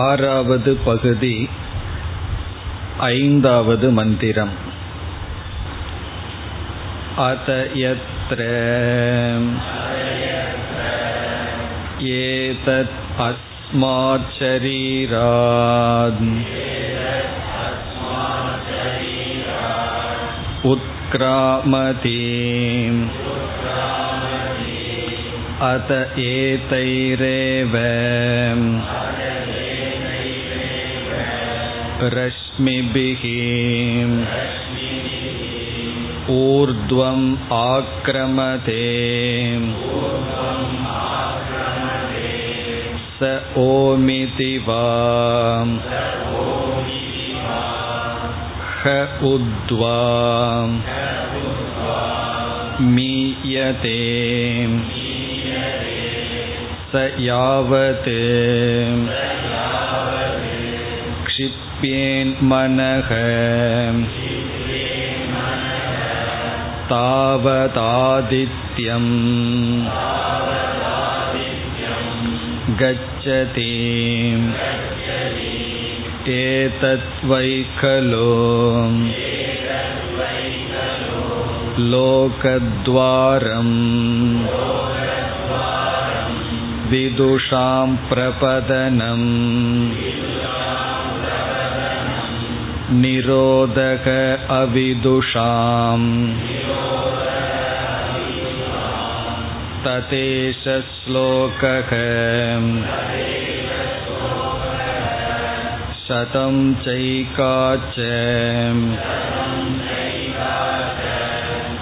ஆறாவது பகுதி ஐந்தாவது மந்திரம் अत यत्र एतत् अस्मात् शरीरात् उत्क्रामति अत एतैरेव रश्मिभिः ऊर्ध्वम् आक्रमते स ओमिति वा ह उद्वा मीयते स यावत् क्षिप्येन्मनः तावदादित्यम् गच्छति एतद्वै खलु लोकद्वारम् विदुषां प्रपदनम् निरोधक अविदुषाम् ततेश श्लोकः शतं चैकाच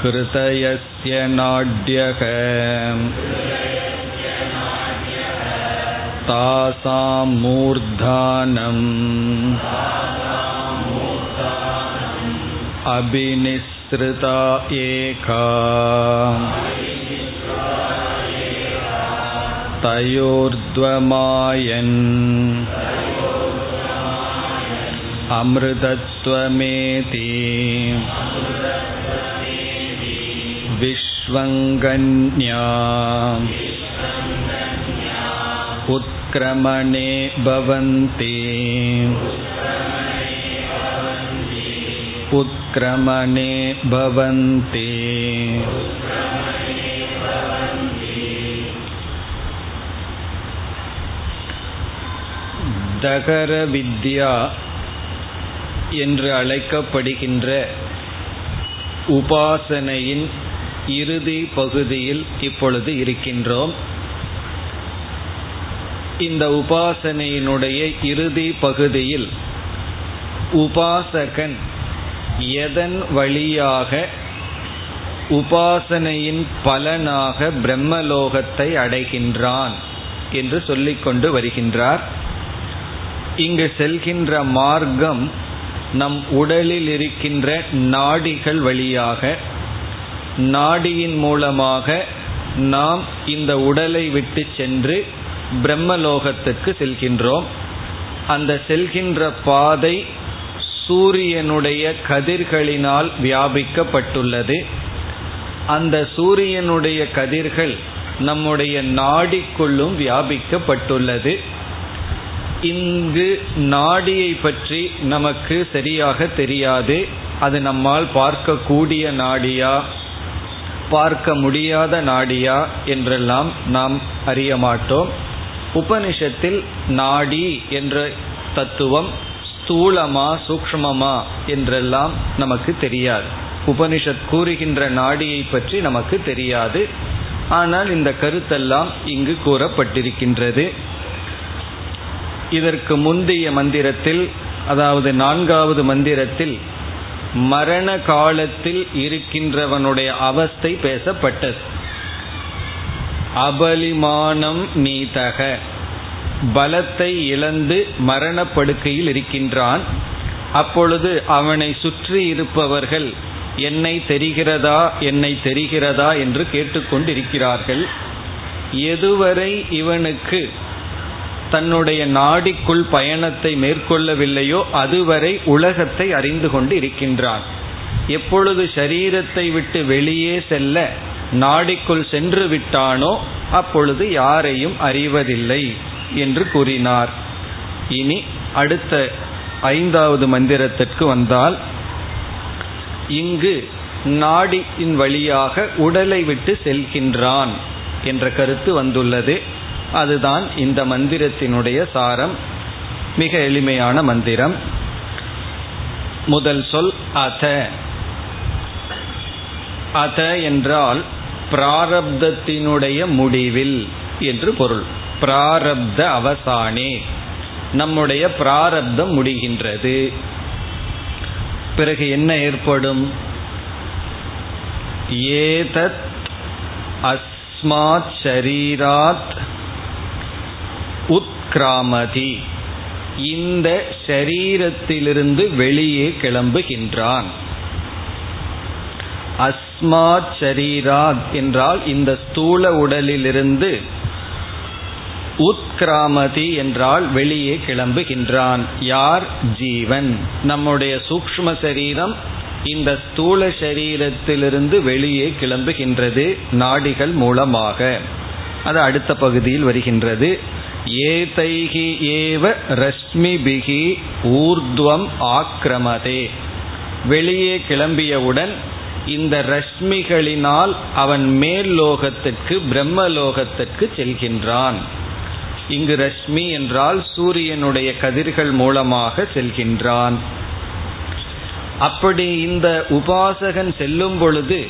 कृतयस्य नाड्यः तासां मूर्धानम् अभिनिसृता एका तयोर्ध्वमायन् अमृतत्वमेति विश्वङ्गन्या उत्क्रमणे भवन्ति उत्क्रमणे भवन्ति தகர வித்யா என்று அழைக்கப்படுகின்ற உபாசனையின் இறுதி பகுதியில் இப்பொழுது இருக்கின்றோம் இந்த உபாசனையினுடைய இறுதி பகுதியில் உபாசகன் எதன் வழியாக உபாசனையின் பலனாக பிரம்மலோகத்தை அடைகின்றான் என்று சொல்லிக்கொண்டு வருகின்றார். இங்கு செல்கின்ற மார்க்கம் நம் உடலில் இருக்கின்ற நாடிகள் வழியாக நாடியின் மூலமாக நாம் இந்த உடலை விட்டு சென்று பிரம்மலோகத்துக்கு செல்கின்றோம். அந்த செல்கின்ற பாதை சூரியனுடைய கதிர்களினால் வியாபிக்கப்பட்டுள்ளது. அந்த சூரியனுடைய கதிர்கள் நம்முடைய நாடிக்குள்ளும் வியாபிக்கப்பட்டுள்ளது. இங்கு நாடியை பற்றி நமக்கு சரியாக தெரியாது. அது நம்மால் பார்க்கக்கூடிய நாடியா? பார்க்க முடியாத நாடியா? என்றெல்லாம் நாம் அறிய மாட்டோம். உபனிஷத்தில் நாடி என்ற தத்துவம் ஸ்தூலமா சூக்மமா என்றெல்லாம் நமக்கு தெரியாது. உபனிஷத் கூறுகின்ற நாடியை பற்றி நமக்கு தெரியாது. ஆனால் இந்த கருத்தெல்லாம் இங்கு கூறப்பட்டிருக்கின்றது. இதற்கு முந்தைய மந்திரத்தில் அதாவது நான்காவது மந்திரத்தில் மரண காலத்தில் இருக்கின்றவனுடைய அவஸ்தை பேசப்பட்டது. அபலிமானம் நீதக. பலத்தை இழந்து மரணப்படுக்கையில் இருக்கின்றான். அப்பொழுது அவனை சுற்றி இருப்பவர்கள் என்னை தெரிகிறதா? என்னை தெரிகிறதா? என்று கேட்டுக்கொண்டிருக்கிறார்கள். எதுவரை இவனுக்கு தன்னுடைய நாடிக்குள் பயணத்தை மேற்கொள்ளவில்லையோ அதுவரை உலகத்தை அறிந்து கொண்டு இருக்கின்றான். எப்பொழுது சரீரத்தை விட்டு வெளியே செல்ல நாடிக்குள் சென்று விட்டானோ அப்பொழுது யாரையும் அறிவதில்லை. என்று கூறினார். இனி அடுத்த ஐந்தாவது மந்திரத்திற்கு வந்தால் இங்கு நாடியின் வழியாக உடலை விட்டு செல்கின்றான் என்ற கருத்து வந்துள்ளது. அதுதான் இந்த மந்திரத்தினுடைய சாரம். மிக எளிமையான மந்திரம். முதல் சொல் அத. அத என்றால் பிராரப்தத்தினுடைய முடிவில் என்று பொருள். பிராரப்த அவசானே. நம்முடைய பிராரப்தம் முடிகின்றது. பிறகு என்ன ஏற்படும்? ஏதத் அஸ்மாத் ஷரீராத் உத்கிராமதி. இந்த ஷரீரத்திலிருந்து வெளியே கிளம்புகின்றான். அஸ்மாத் ஷரீராத் என்றால் இந்த ஸ்தூல உடலிலிருந்து உத்கிராமதி என்றால் வெளியே கிளம்புகின்றான். யார்? ஜீவன். நம்முடைய சூக்ம சரீரம் இந்த ஸ்தூல சரீரத்திலிருந்து வெளியே கிளம்புகின்றது நாடிகள் மூலமாக. அது அடுத்த பகுதியில் வருகின்றது. ஏதைகி ஏவ ரஷ்மிபிகி ஊர்துவம் ஆக்கிரமதே. வெளியே கிளம்பியவுடன் இந்த ரஷ்மிகளினால் அவன் மேல் லோகத்திற்கு பிரம்மலோகத்திற்கு செல்கின்றான். இங்கு ரஷ்மி என்றால் சூரியனுடைய கதிர்கள் மூலமாக செல்கின்றான். அப்படி இந்த உபாசகன் செல்லும் பொழுது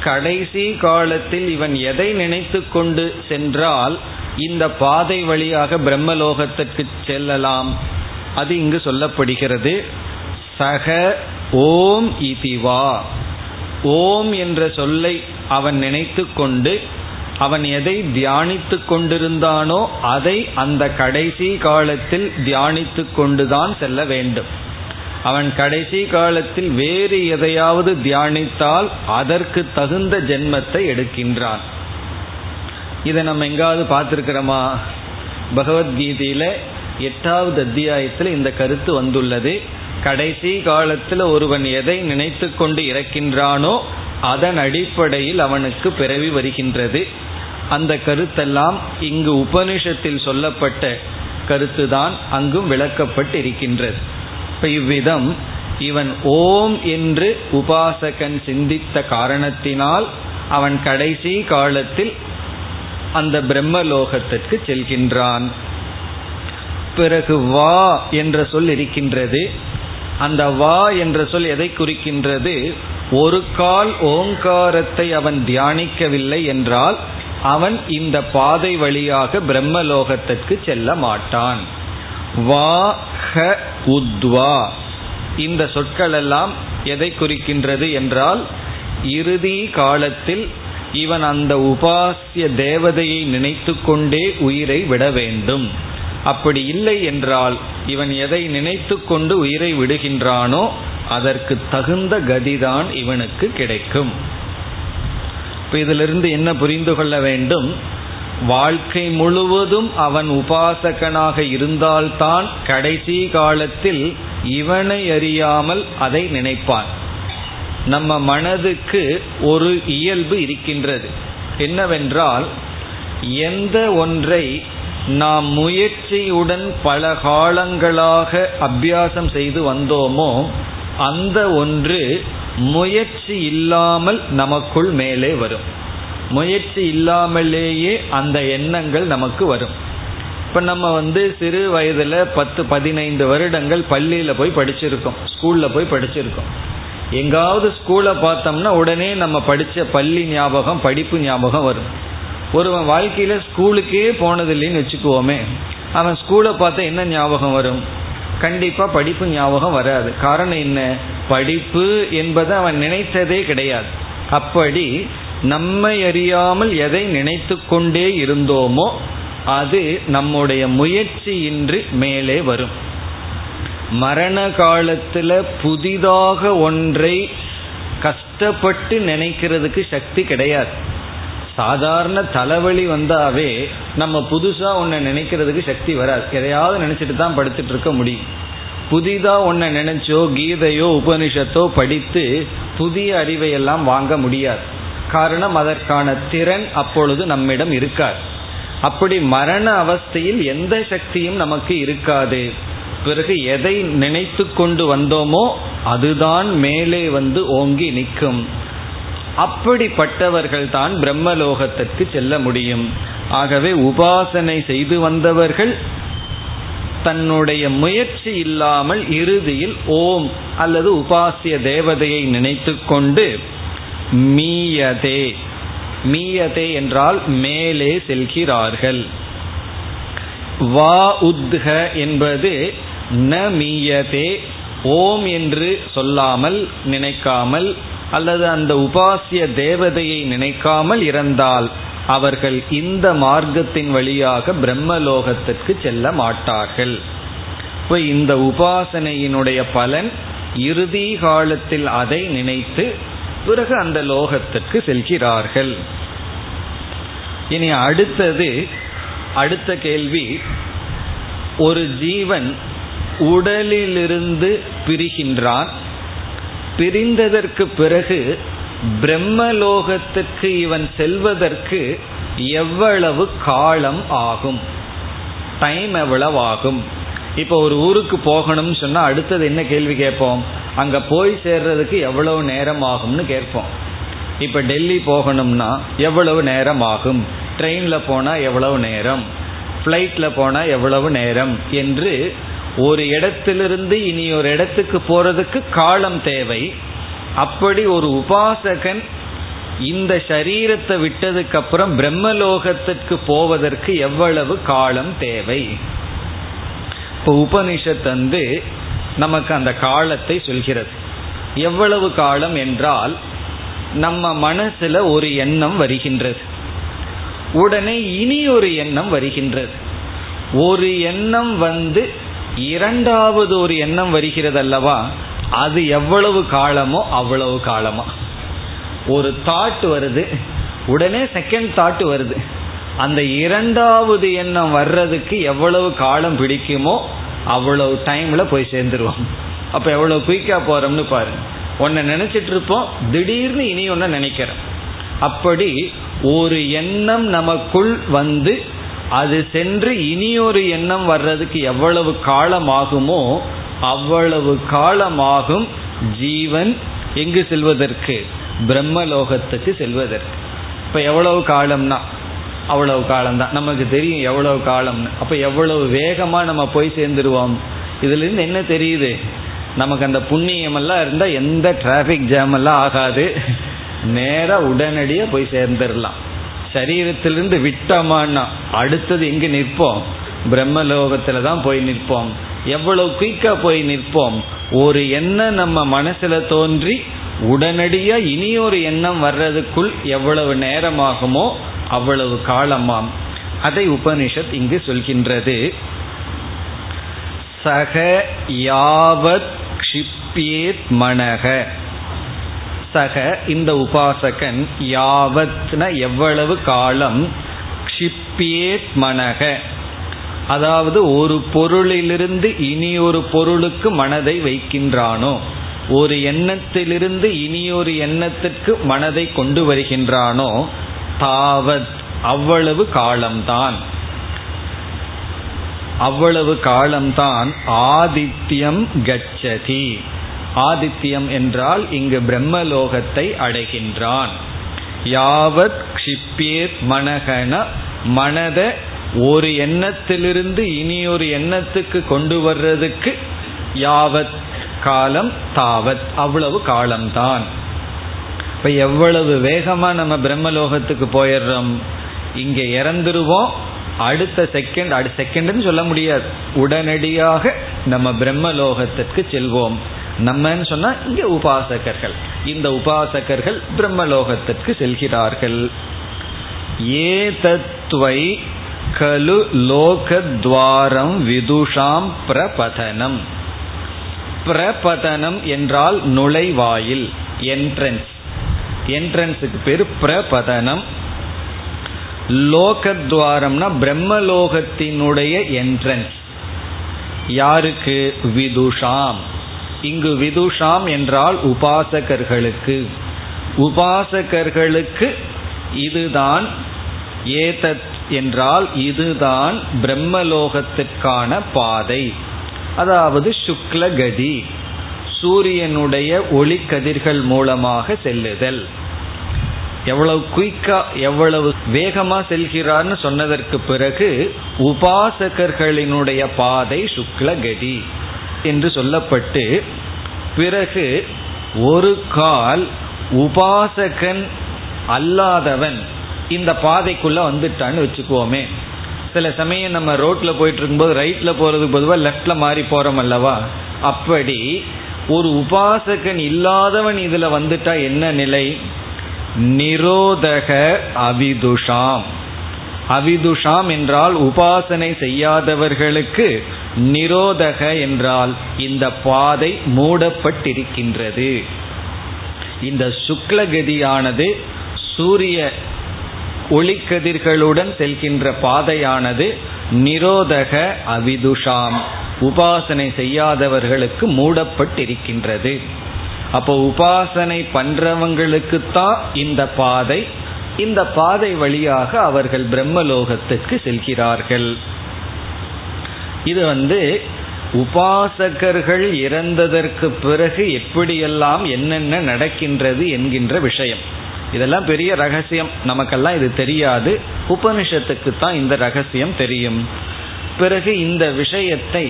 கடைசி காலத்தில் இவன் எதை நினைத்து கொண்டு சென்றால் இந்த பாதை வழியாக பிரம்மலோகத்திற்கு செல்லலாம். அது இங்கு சொல்லப்படுகிறது. சக ஓம் இதிவா. ஓம் என்ற சொல்லை அவன் நினைத்து கொண்டு அவன் எதை தியானித்து கொண்டிருந்தானோ அதை அந்த கடைசி காலத்தில் தியானித்து கொண்டுதான் செல்ல வேண்டும். அவன் கடைசி காலத்தில் வேறு எதையாவது தியானித்தால் அதற்கு தகுந்த ஜென்மத்தை எடுக்கின்றான். இதை நம்ம எங்காவது பார்த்துருக்கிறோமா? பகவத்கீதையில எட்டாவது அத்தியாயத்தில் இந்த கருத்து வந்துள்ளது. கடைசி காலத்தில் ஒருவன் எதை நினைத்து கொண்டு இறக்கின்றானோ அதன் அடிப்படையில் அவனுக்கு பிறவி வருகின்றது. அந்த கருத்தெல்லாம் இங்கு உபனிஷத்தில் சொல்லப்பட்ட கருத்துதான் அங்கும் விளக்கப்பட்டு இருக்கின்றது இப்ப இவ்விதம் இவன் ஓம் என்று உபாசகன் சிந்தித்த காரணத்தினால் அவன் கடைசி காலத்தில் அந்த பிரம்மலோகத்திற்கு செல்கின்றான். பிறகு வா என்ற சொல் இருக்கின்றது. அந்த வா என்ற சொல் எதை குறிக்கின்றது? ஒரு கால் ஓங்காரத்தை அவன் தியானிக்கவில்லை என்றால் அவன் இந்த பாதை வழியாக பிரம்மலோகத்திற்கு செல்ல மாட்டான். வா ஹ உத்வா. இந்த சொற்கள் எல்லாம் எதை குறிக்கின்றது என்றால் இறுதி காலத்தில் இவன் அந்த உபாசிய தேவதையை நினைத்து கொண்டே உயிரை விட வேண்டும். அப்படி இல்லை என்றால் இவன் எதை நினைத்து கொண்டு உயிரை விடுகின்றானோ அதற்கு தகுந்த கதிதான் இவனுக்கு கிடைக்கும். இப்போ இதிலிருந்து என்ன புரிந்து கொள்ள வேண்டும்? வாழ்க்கை முழுவதும் அவன் உபாசகனாக இருந்தால்தான் கடைசி காலத்தில் இவனை அறியாமல் அதை நினைப்பான். நம்ம மனதுக்கு ஒரு இயல்பு இருக்கின்றது. என்னவென்றால் எந்த ஒன்றை நாம் முயற்சியுடன் பல காலங்களாக அபியாசம் செய்து வந்தோமோ அந்த ஒன்று முயற்சி இல்லாமல் நமக்குள் மேலே வரும். முயற்சி இல்லாமலேயே அந்த எண்ணங்கள் நமக்கு வரும். இப்போ நம்ம வந்து சிறு வயதில் பத்து பதினைந்து வருடங்கள் பள்ளியில் போய் படிச்சிருக்கோம். ஸ்கூலில் போய் படிச்சிருக்கோம். எங்காவது ஸ்கூலை பார்த்தோம்னா உடனே நம்ம படித்த பள்ளி ஞாபகம் படிப்பு ஞாபகம் வரும். ஒருவன் வாழ்க்கையில் ஸ்கூலுக்கே போனதில்லைன்னு வச்சுக்குவோமே அவன் ஸ்கூலை பார்த்தா என்ன ஞாபகம் வரும்? கண்டிப்பாக படிப்பு ஞாபகம் வராது. காரணம் என்ன? படிப்பு என்பது அவன் நினைத்ததே கிடையாது. அப்படி நம்மை அறியாமல் எதை நினைத்து கொண்டே இருந்தோமோ அது நம்முடைய முயற்சியின்றி மேலே வரும். மரண காலத்துல புதிதாக ஒன்றை கஷ்டப்பட்டு நினைக்கிறதுக்கு சக்தி கிடையாது. சாதாரண தலைவலி வந்தாவே நம்ம புதுசா ஒன்றை நினைக்கிறதுக்கு சக்தி வராது. எதையாவது நினைச்சிட்டு தான் படுத்துட்டு இருக்க முடியும். புதிதா ஒன்ன நினைச்சோ கீதையோ உபனிஷத்தோ படித்து புதிய அறிவை எல்லாம் வாங்க முடியாது. காரணம் அதற்கான திறன் அப்பொழுது நம்மிடம் இருக்காது. அப்படி மரண அவஸ்தையில் எந்த சக்தியும் நமக்கு இருக்காது. பிறகு எதை நினைத்து கொண்டு வந்தோமோ அதுதான் மேலே வந்து ஓங்கி நிற்கும். அப்படிப்பட்டவர்கள் தான் பிரம்மலோகத்திற்கு செல்ல முடியும். ஆகவே உபாசனை செய்து வந்தவர்கள் தன்னுடைய முயற்சி இல்லாமல் இறுதியில் ஓம் அல்லது உபாசிய தேவதையை நினைத்து கொண்டு மீயதே மீயதே என்றால் மேலே செல்கிறார்கள். வா உத்க என்பது ந மீயதே ஓம் என்று சொல்லாமல் நினைக்காமல் அல்லது அந்த உபாசிய தேவதையை நினைக்காமல் இருந்தால் அவர்கள் இந்த மார்க்கத்தின் வழியாக பிரம்மலோகத்திற்கு செல்ல மாட்டார்கள். இப்போ இந்த உபாசனையினுடைய பலன் இறுதி காலத்தில் அதை நினைத்து பிறகு அந்த லோகத்திற்கு செல்கிறார்கள். இனி அடுத்தது அடுத்த கேள்வி ஒரு ஜீவன் உடலிலிருந்து பிரிகின்றான். பிரிந்ததற்கு பிறகு பிரம்மலோகத்துக்கு இவன் செல்வதற்கு எவ்வளவு காலம் ஆகும்? டைம் எவ்வளவு ஆகும் இப்போ ஒரு ஊருக்கு போகணும்னு சொன்னால் அடுத்தது என்ன கேள்வி கேட்போம்? அங்கே போய் சேர்றதுக்கு எவ்வளவு நேரம் ஆகும்னு கேட்போம். இப்போ டெல்லி போகணும்னா எவ்வளவு நேரம் ஆகும்? ட்ரெயினில் போனால் எவ்வளவு நேரம்? ஃப்ளைட்டில் போனால் எவ்வளவு நேரம்? என்று ஒரு இடத்திலிருந்து இனி ஒரு இடத்துக்கு போறதுக்கு காலம் தேவை. அப்படி ஒரு உபாசகன் இந்த சரீரத்தை விட்டதுக்கு அப்புறம் பிரம்மலோகத்திற்கு போவதற்கு எவ்வளவு காலம் தேவை? இப்போ உபனிஷத் வந்து நமக்கு அந்த காலத்தை சொல்கிறது. எவ்வளவு காலம் என்றால் நம்ம மனசுல ஒரு எண்ணம் வருகின்றது. உடனே இனி ஒரு எண்ணம் வருகின்றது. ஒரு எண்ணம் வந்து இரண்டாவது ஒரு எண்ணம் வருகிறது அல்லவா அது எவ்வளவு காலமோ அவ்வளவு காலமா. ஒரு தாட் வருது உடனே செகண்ட் தாட் வருது. அந்த இரண்டாவது எண்ணம் வர்றதுக்கு எவ்வளவு காலம் பிடிக்குமோ அவ்வளவு டைம்ல போய் சேர்ந்துருவோம். அப்ப எவ்வளவு குயிக்கா போறோம்னு பாருங்க ஒன்ன நினைச்சிட்டு இருப்போம் திடீர்னு இனி ஒன்னு நினைக்கிறோம். அப்படி ஒரு எண்ணம் நமக்குள் வந்து அது சென்று இனி ஒரு எண்ணம் வர்றதுக்கு எவ்வளவு காலம் ஆகுமோ அவ்வளவு காலமாகும் ஜீவன் எங்கு செல்வதற்கு? பிரம்மலோகத்துக்கு செல்வதற்கு. இப்போ எவ்வளவு காலம்னா? அவ்வளவு காலம்தான். நமக்கு தெரியும் எவ்வளவு காலம்னு. அப்போ எவ்வளவு வேகமாக நம்ம போய் சேர்ந்துருவோம்? இதுலேருந்து என்ன தெரியுது? நமக்கு அந்த புண்ணியமெல்லாம் இருந்தால் எந்த டிராஃபிக் ஜாம் எல்லாம் ஆகாது. நேராக உடனடியாக போய் சேர்ந்துடலாம் சரீரத்திலிருந்து விட்டோமான்னா அடுத்தது எங்கே நிற்போம்? பிரம்மலோகத்தில் தான் போய் நிற்போம். எவ்வளவு குயிக்கா போய் நிற்போம்? ஒரு எண்ணம் நம்ம மனசுல தோன்றி உடனடியா இனி ஒரு எண்ணம் வர்றதுக்குள் எவ்வளவு நேரமாகுமோ அவ்வளவு காலமாம். அதை உபனிஷத் இங்கு சொல்கின்றது. சக யாவத் க்ஷிப்யேத் மனக சக இந்த உபாசகன் யாவத்ன எவ்வளவு காலம் க்ஷிப்பியேத் மனக. அதாவது ஒரு பொருளிலிருந்து இனி ஒரு பொருளுக்கு மனதை வைக்கின்றானோ ஒரு எண்ணத்திலிருந்து இனி ஒரு எண்ணத்திற்கு மனதை கொண்டு வருகின்றானோ தாவத் அவ்வளவு காலம்தான். அவ்வளவு காலம்தான் ஆதித்யம் கச்சதி. ஆதித்யம் என்றால் இங்கு பிரம்மலோகத்தை அடைகின்றான். யாவத் க்ஷிப்பேத் மனகன மனத ஒரு எண்ணத்திலிருந்து இனி ஒரு எண்ணத்துக்கு கொண்டு வர்றதுக்கு யாவத் காலம் தாவத் அவ்வளவு காலம்தான். இப்ப எவ்வளவு வேகமா நம்ம பிரம்மலோகத்துக்கு போயிடுறோம். இங்க இறந்துருவோம். அடுத்த செகண்ட் அடு செகண்ட்னு சொல்ல முடியாது. உடனடியாக நம்ம பிரம்மலோகத்திற்கு செல்வோம். நம்மன்னு சொன்னா இங்க உபாசகர்கள். இந்த உபாசகர்கள் பிரம்மலோகத்திற்கு செல்கிறார்கள். ஏதத்வை கலு லோகத்வாரம் விதுஷாம் பிரபதனம். பிரபதனம் என்றால் நுழைவாயில் என்ட்ரன்ஸ் என்ட்ரன்ஸுக்கு பேர் பிரபதனம். லோகத்வாரம்னா பிரம்மலோகத்தினுடைய என்ட்ரன்ஸ் யாருக்கு? விதுஷாம். இங்கு விதுஷாம் என்றால் உபாசகர்களுக்கு. உபாசகர்களுக்கு இதுதான் ஏதத் என்றால் இதுதான் பிரம்மலோகத்திற்கான பாதை. அதாவது சுக்லகதி சூரியனுடைய ஒளி கதிர்கள் மூலமாக செல்லுதல். எவ்வளவு குயிக்கா எவ்வளவு வேகமா செல்கிறார்னு சொன்னதற்கு பிறகு உபாசகர்களினுடைய பாதை சுக்லகதி. என்று சொல்லப்பட்டு பிறகு ஒரு கால் உபாசகன் அல்லாதவன் இந்த பாதைக்குள்ள வந்துட்டான்னு வச்சுக்குவோமே சில சமயம் நம்ம ரோட்ல போயிட்டு இருக்கும்போது ரைட்ல போறதுக்கு பொதுவாக லெஃப்ட்ல மாறி போறோம் அல்லவா? அப்படி ஒரு உபாசகன் இல்லாதவன் இதுல வந்துட்டா என்ன நிலை? நிரோதக அவிதுஷாம். அவிதுஷாம் என்றால் உபாசனை செய்யாதவர்களுக்கு நிரோதக என்றால் இந்த பாதை மூடப்பட்டிருக்கின்றது. இந்த சுக்லகதியானது சூரிய ஒளிக்கதிர்களுடன் செல்கின்ற பாதையானது நிரோதக அவிதுஷாம் உபாசனை செய்யாதவர்களுக்கு மூடப்பட்டிருக்கின்றது. அப்போ உபாசனை பண்றவங்களுக்கு தான் இந்த பாதை இந்த பாதை வழியாக அவர்கள் பிரம்மலோகத்துக்கு செல்கிறார்கள். இது வந்து உபாசகர்கள் இறந்ததற்கு பிறகு எப்படியெல்லாம் என்னென்ன நடக்கின்றது என்கின்ற விஷயம். இதெல்லாம் பெரிய ரகசியம். நமக்கெல்லாம் இது தெரியாது. உபனிஷத்துக்கு தான் இந்த ரகசியம் தெரியும். பிறகு இந்த விஷயத்தை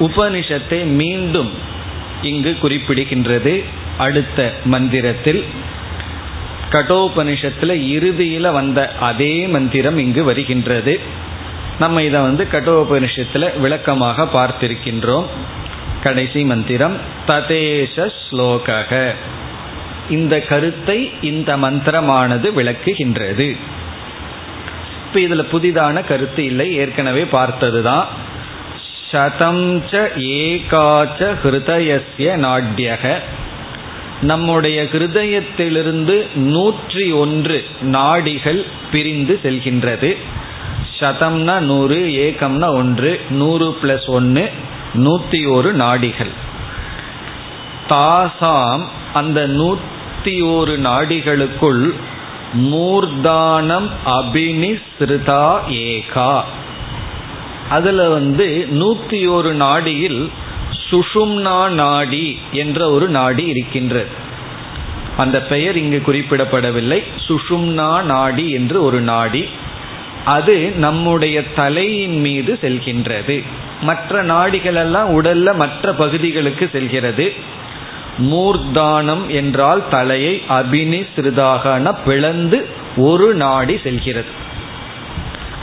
உபனிஷத்தை மீண்டும் இங்கு குறிப்பிடுகின்றது. அடுத்த மந்திரத்தில் கடோபனிஷத்தில் இறுதியில் வந்த அதே மந்திரம் இங்கு வருகின்றது. நம்ம இதை வந்து கட்டோபனிஷத்தில் விளக்கமாக பார்த்திருக்கின்றோம். கடைசி மந்திரம் ததேஷ ஸ்லோகக இந்த கருத்தை இந்த மந்திரமானது விளக்குகின்றது. இப்போ இதில் புதிதான கருத்து இல்லை ஏற்கனவே பார்த்ததுதான். சதம் ச ஏகாச்ச ஹிருதயசிய நாட்யக நம்முடைய ஹிருதயத்திலிருந்து நூற்றி ஒன்று நாடிகள் பிரிந்து செல்கின்றது. சதம்னா நூறு ஏகம்னா ஒன்று நூறு பிளஸ் ஒன்று நூத்தி ஒரு நாடிகள். தாசாம் அந்த நூத்தி ஒரு நாடிகளுக்குள் மூர்தானம் அபினிஸ்ருதா ஏகா. அதில் வந்து நூத்தி ஒரு நாடியில் சுஷும்னா நாடி என்ற ஒரு நாடி இருக்கின்றது. அந்த பெயர் இங்கு குறிப்பிடப்படவில்லை. சுஷும்னா நாடி என்று ஒரு நாடி. அது நம்முடைய தலையின் மீது செல்கின்றது. மற்ற நாடிகள் எல்லாம் உடல்ல மற்ற பகுதிகளுக்கு செல்கிறது. மூர்தானம் என்றால் தலையை அபினி சிறிதாகன பிளந்து ஒரு நாடி செல்கிறது.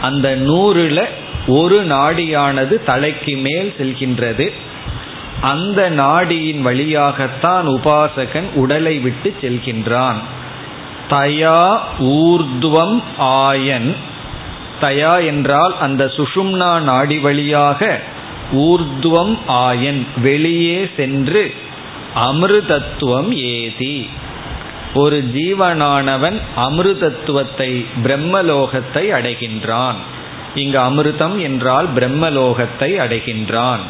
அந்த நூறுல ஒரு நாடியானது தலைக்கு மேல் செல்கின்றது. அந்த நாடியின் வழியாகத்தான் உபாசகன் உடலை விட்டு செல்கின்றான். தயா ஊர்துவம் ஆயன் தயா என்றால் அந்த சுஷும்னா நாடி வழியாக ஊர்துவம் ஆயன் வெளியே சென்று அமிர்தத்துவம் ஏதி. ஒரு ஜீவனானவன் அமிர்தத்துவத்தை பிரம்மலோகத்தை அடைகின்றான். இங்கு அமிர்தம் என்றால் பிரம்மலோகத்தை அடைகின்றான்.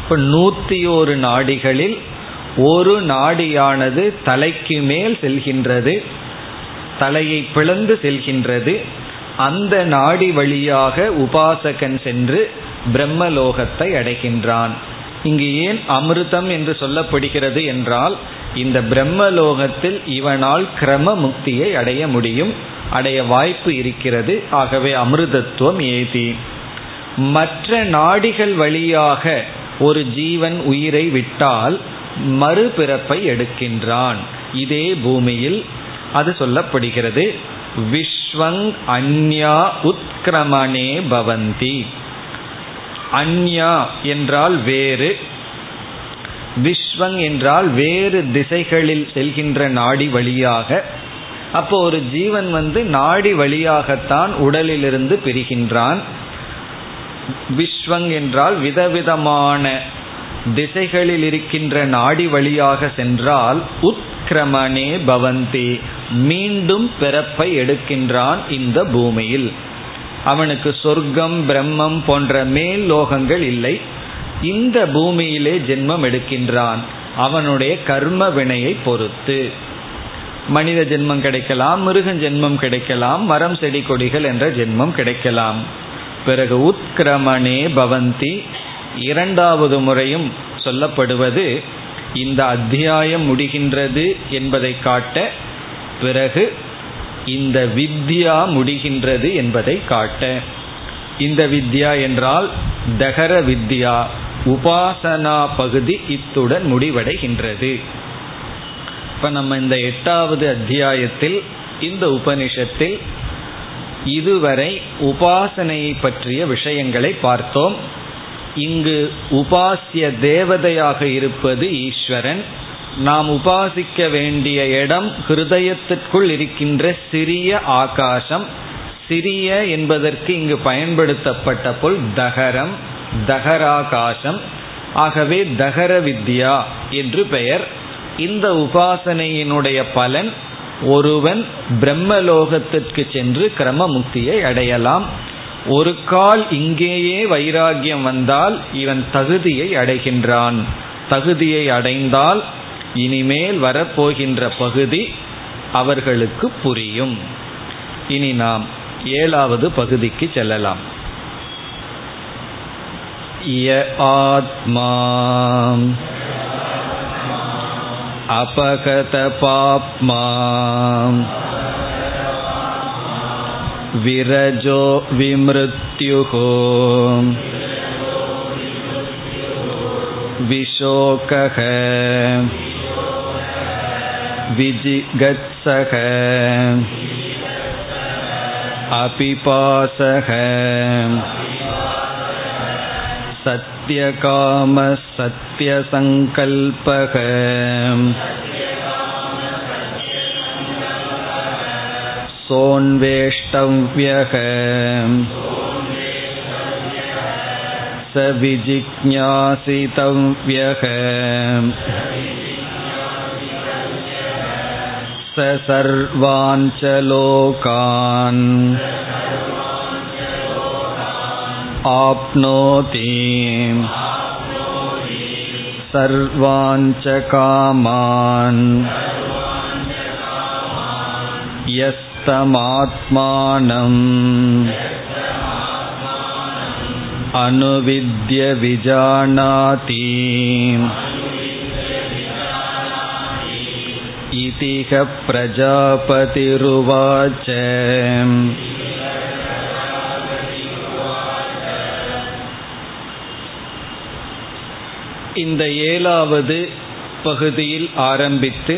இப்போ நூற்றி ஒரு நாடிகளில் ஒரு நாடியானது தலைக்கு மேல் செல்கின்றது தலையை பிளந்து செல்கின்றது அந்த நாடி வழியாக உபாசகன் சென்று பிரம்மலோகத்தை அடைகின்றான். இங்கு ஏன் அமிர்தம் என்று சொல்லப்படுகிறது என்றால் இந்த பிரம்மலோகத்தில் இவனால் கிரம முக்தியை அடைய முடியும் அடைய வாய்ப்பு இருக்கிறது ஆகவே அமிர்தத்துவம் ஏதி. மற்ற நாடிகள் வழியாக ஒரு ஜீவன் உயிரை விட்டால் மறுபிறப்பை எடுக்கின்றான். இதே பூமியில் அது சொல்லப்படுகிறது விஸ்வங் அந்யா உத்கிரமணே பவந்தி. அந்யா என்றால் வேறு விஸ்வங் என்றால் வேறு திசைகளில் செல்கின்ற நாடி வழியாக அப்போ ஒரு ஜீவன் வந்து நாடி வழியாகத்தான் உடலிலிருந்து பிரிகின்றான். விஸ்வங் என்றால் விதவிதமான திசைகளில் இருக்கின்ற நாடி வழியாக சென்றால் உத் உத்கிரமணே பவந்தி. மீண்டும் பிறப்பை எடுக்கின்றான் இந்த பூமியில். அவனுக்கு சொர்க்கம் பிரம்மம் போன்ற மேல் லோகங்கள் இல்லை. இந்த பூமியிலே ஜென்மம் எடுக்கின்றான். அவனுடைய கர்ம வினையை பொறுத்து. மனித ஜென்மம் கிடைக்கலாம் மிருகன் ஜென்மம் கிடைக்கலாம் மரம் செடி கொடிகள் என்ற ஜென்மம் கிடைக்கலாம். பிறகு உத்கிரமணே பவந்தி. இரண்டாவது முறையும் சொல்லப்படுவது இந்த அத்தியாயம் முடிகின்றது என்பதை காட்ட பிறகு இந்த வித்யா முடிகின்றது என்பதை காட்ட. இந்த வித்யா என்றால் தகர வித்யா உபாசனா பகுதி இத்துடன் முடிவடைகின்றது. இப்போ நம்ம இந்த எட்டாவது அத்தியாயத்தில் இந்த உபனிஷத்தில் இதுவரை உபாசனையை பற்றிய விஷயங்களை பார்த்தோம். இங்கு உபாசிய தேவதையாக இருப்பது ஈஸ்வரன். நாம் உபாசிக்க வேண்டிய இடம் ஹிருதயத்திற்குள் இருக்கின்ற சிறிய ஆகாசம். சிறிய என்பதற்கு இங்கு பயன்படுத்தப்பட்ட பொல் தகரம் தகராகாசம். ஆகவே தகர வித்யா என்று பெயர். இந்த உபாசனையினுடைய பலன் ஒருவன் பிரம்மலோகத்திற்கு சென்று கிரம முக்தியை அடையலாம். ஒரு கால் இங்கேயே வைராகியம் வந்தால் இவன் தகுதியை அடைகின்றான் தகுதியை அடைந்தால் இனிமேல் வரப்போகின்ற பகுதி அவர்களுக்கு புரியும் இனி நாம் ஏழாவது பகுதிக்கு செல்லலாம் ய ஆத்மா अपगतपाप्मा विरजो विमृत्युः विशोकः विजिगत्सः अपिपासः सत्यकामसत्यसङ्कल्पः सोन्वेष्टव्यः स विजिज्ञासितव्यः स सर्वान् च लोकान् आप्नोति सर्वान् च कामान् यस्तमात्मानम् अनुविद्य विजानाति इति प्रजापतिरुवाच இந்த ஏழாவது பகுதியில் ஆரம்பித்து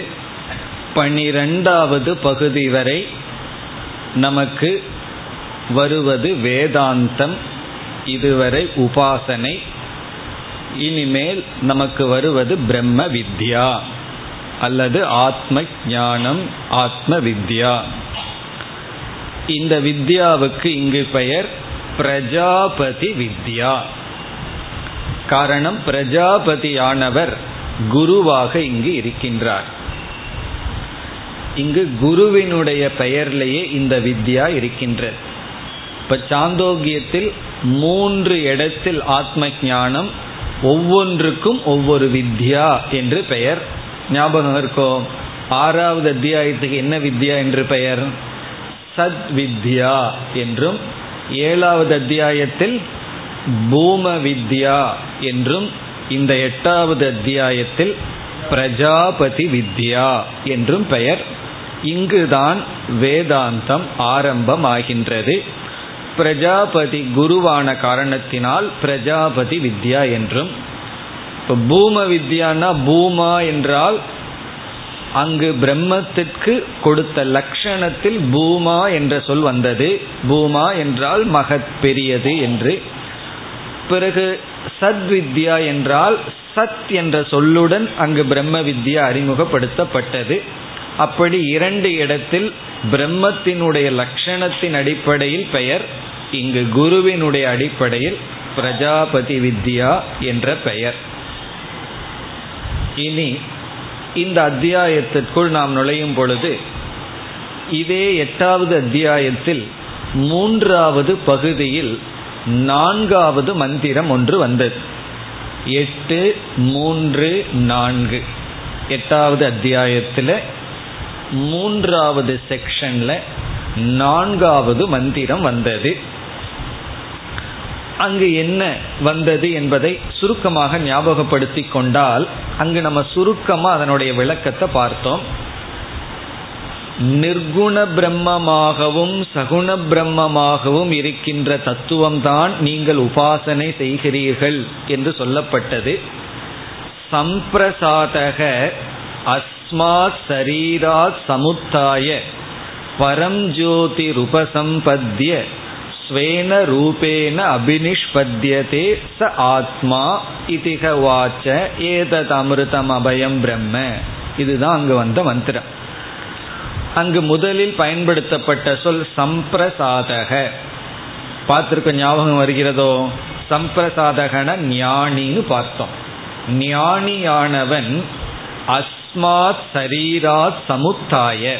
பனிரெண்டாவது பகுதி வரை நமக்கு வருவது வேதாந்தம் இதுவரை உபாசனை. இனிமேல் நமக்கு வருவது பிரம்ம வித்யா அல்லது ஆத்ம ஞானம் ஆத்ம வித்யா இந்த வித்யாவுக்கு இங்கு பெயர் பிரஜாபதி வித்யா. காரணம் பிரஜாபதியானவர் குருவாக இங்கு இருக்கின்றார். இங்கு குருவினுடைய பெயர்லேயே இந்த வித்யா இருக்கின்றது. இப்ப சாந்தோக்கியத்தில் மூன்று இடத்தில் ஆத்ம ஞானம் ஒவ்வொன்றுக்கும் ஒவ்வொரு வித்யா என்று பெயர். ஞாபகம் இருக்கும் ஆறாவது அத்தியாயத்துக்கு என்ன வித்யா என்று பெயர்? சத் வித்யா என்றும் ஏழாவது அத்தியாயத்தில் பூம வித்யா என்றும் இந்த எட்டாவது அத்தியாயத்தில் பிரஜாபதி வித்யா என்றும் பெயர். இங்குதான் வேதாந்தம் ஆரம்பமாகின்றது. பிரஜாபதி குருவான காரணத்தினால் பிரஜாபதி வித்யா என்றும் இப்போ பூம வித்யானா பூமா என்றால் அங்கு பிரம்மத்திற்கு கொடுத்த லட்சணத்தில் பூமா என்ற சொல் வந்தது. பூமா என்றால் மகத் பெரியது என்று. பிறகு சத்வித்யா என்றால் சத் என்ற சொல்லுடன் அங்கு பிரம்ம வித்யா அறிமுகப்படுத்தப்பட்டது. அப்படி இரண்டு இடத்தில் பிரம்மத்தினுடைய லட்சணத்தின் அடிப்படையில் பெயர் இங்கு குருவினுடைய அடிப்படையில் பிரஜாபதி வித்யா என்ற பெயர். இனி இந்த அத்தியாயத்திற்குள் நாம் நுழையும் பொழுது இதே எட்டாவது அத்தியாயத்தில் மூன்றாவது பகுதியில் நான்காவது மந்திரம் ஒன்று வந்தது. எட்டு மூன்று நான்கு. எட்டாவது அத்தியாயத்தில் மூன்றாவது செக்ஷன்ல நான்காவது மந்திரம் வந்தது. அங்கு என்ன வந்தது என்பதை சுருக்கமாக ஞாபகப்படுத்தி கொண்டால் அங்கு நம்ம சுருக்கமாக அதனுடைய விளக்கத்தை பார்த்தோம். நிர்குண பிரம்மமாகவும் சகுண பிரம்மமாகவும் இருக்கின்ற தத்துவம்தான் நீங்கள் உபாசனை செய்கிறீர்கள் என்று சொல்லப்பட்டது. சம்பிரசாதக அஸ்மாத் சரீரா சமுத்தாய பரம் ஜோதி ருபசம்பத்திய ஸ்வேன ரூபேன அபினிஷ்பத்தியதே ச ஆத்மா இதிக வாச்ச ஏதத் அமிர்தம் அபயம் பிரம்ம இதுதான் அங்கு வந்த மந்திரம். அங்கு முதலில் பயன்படுத்தப்பட்ட சொல் சம்பிரசாதக. பார்த்துருக்க ஞாபகம் வருகிறதோ? சம்பிரசாதகன ஞானின்னு பார்த்தோம். ஞானியானவன் தஸ்மாத் சரீரா சமுத்தாய.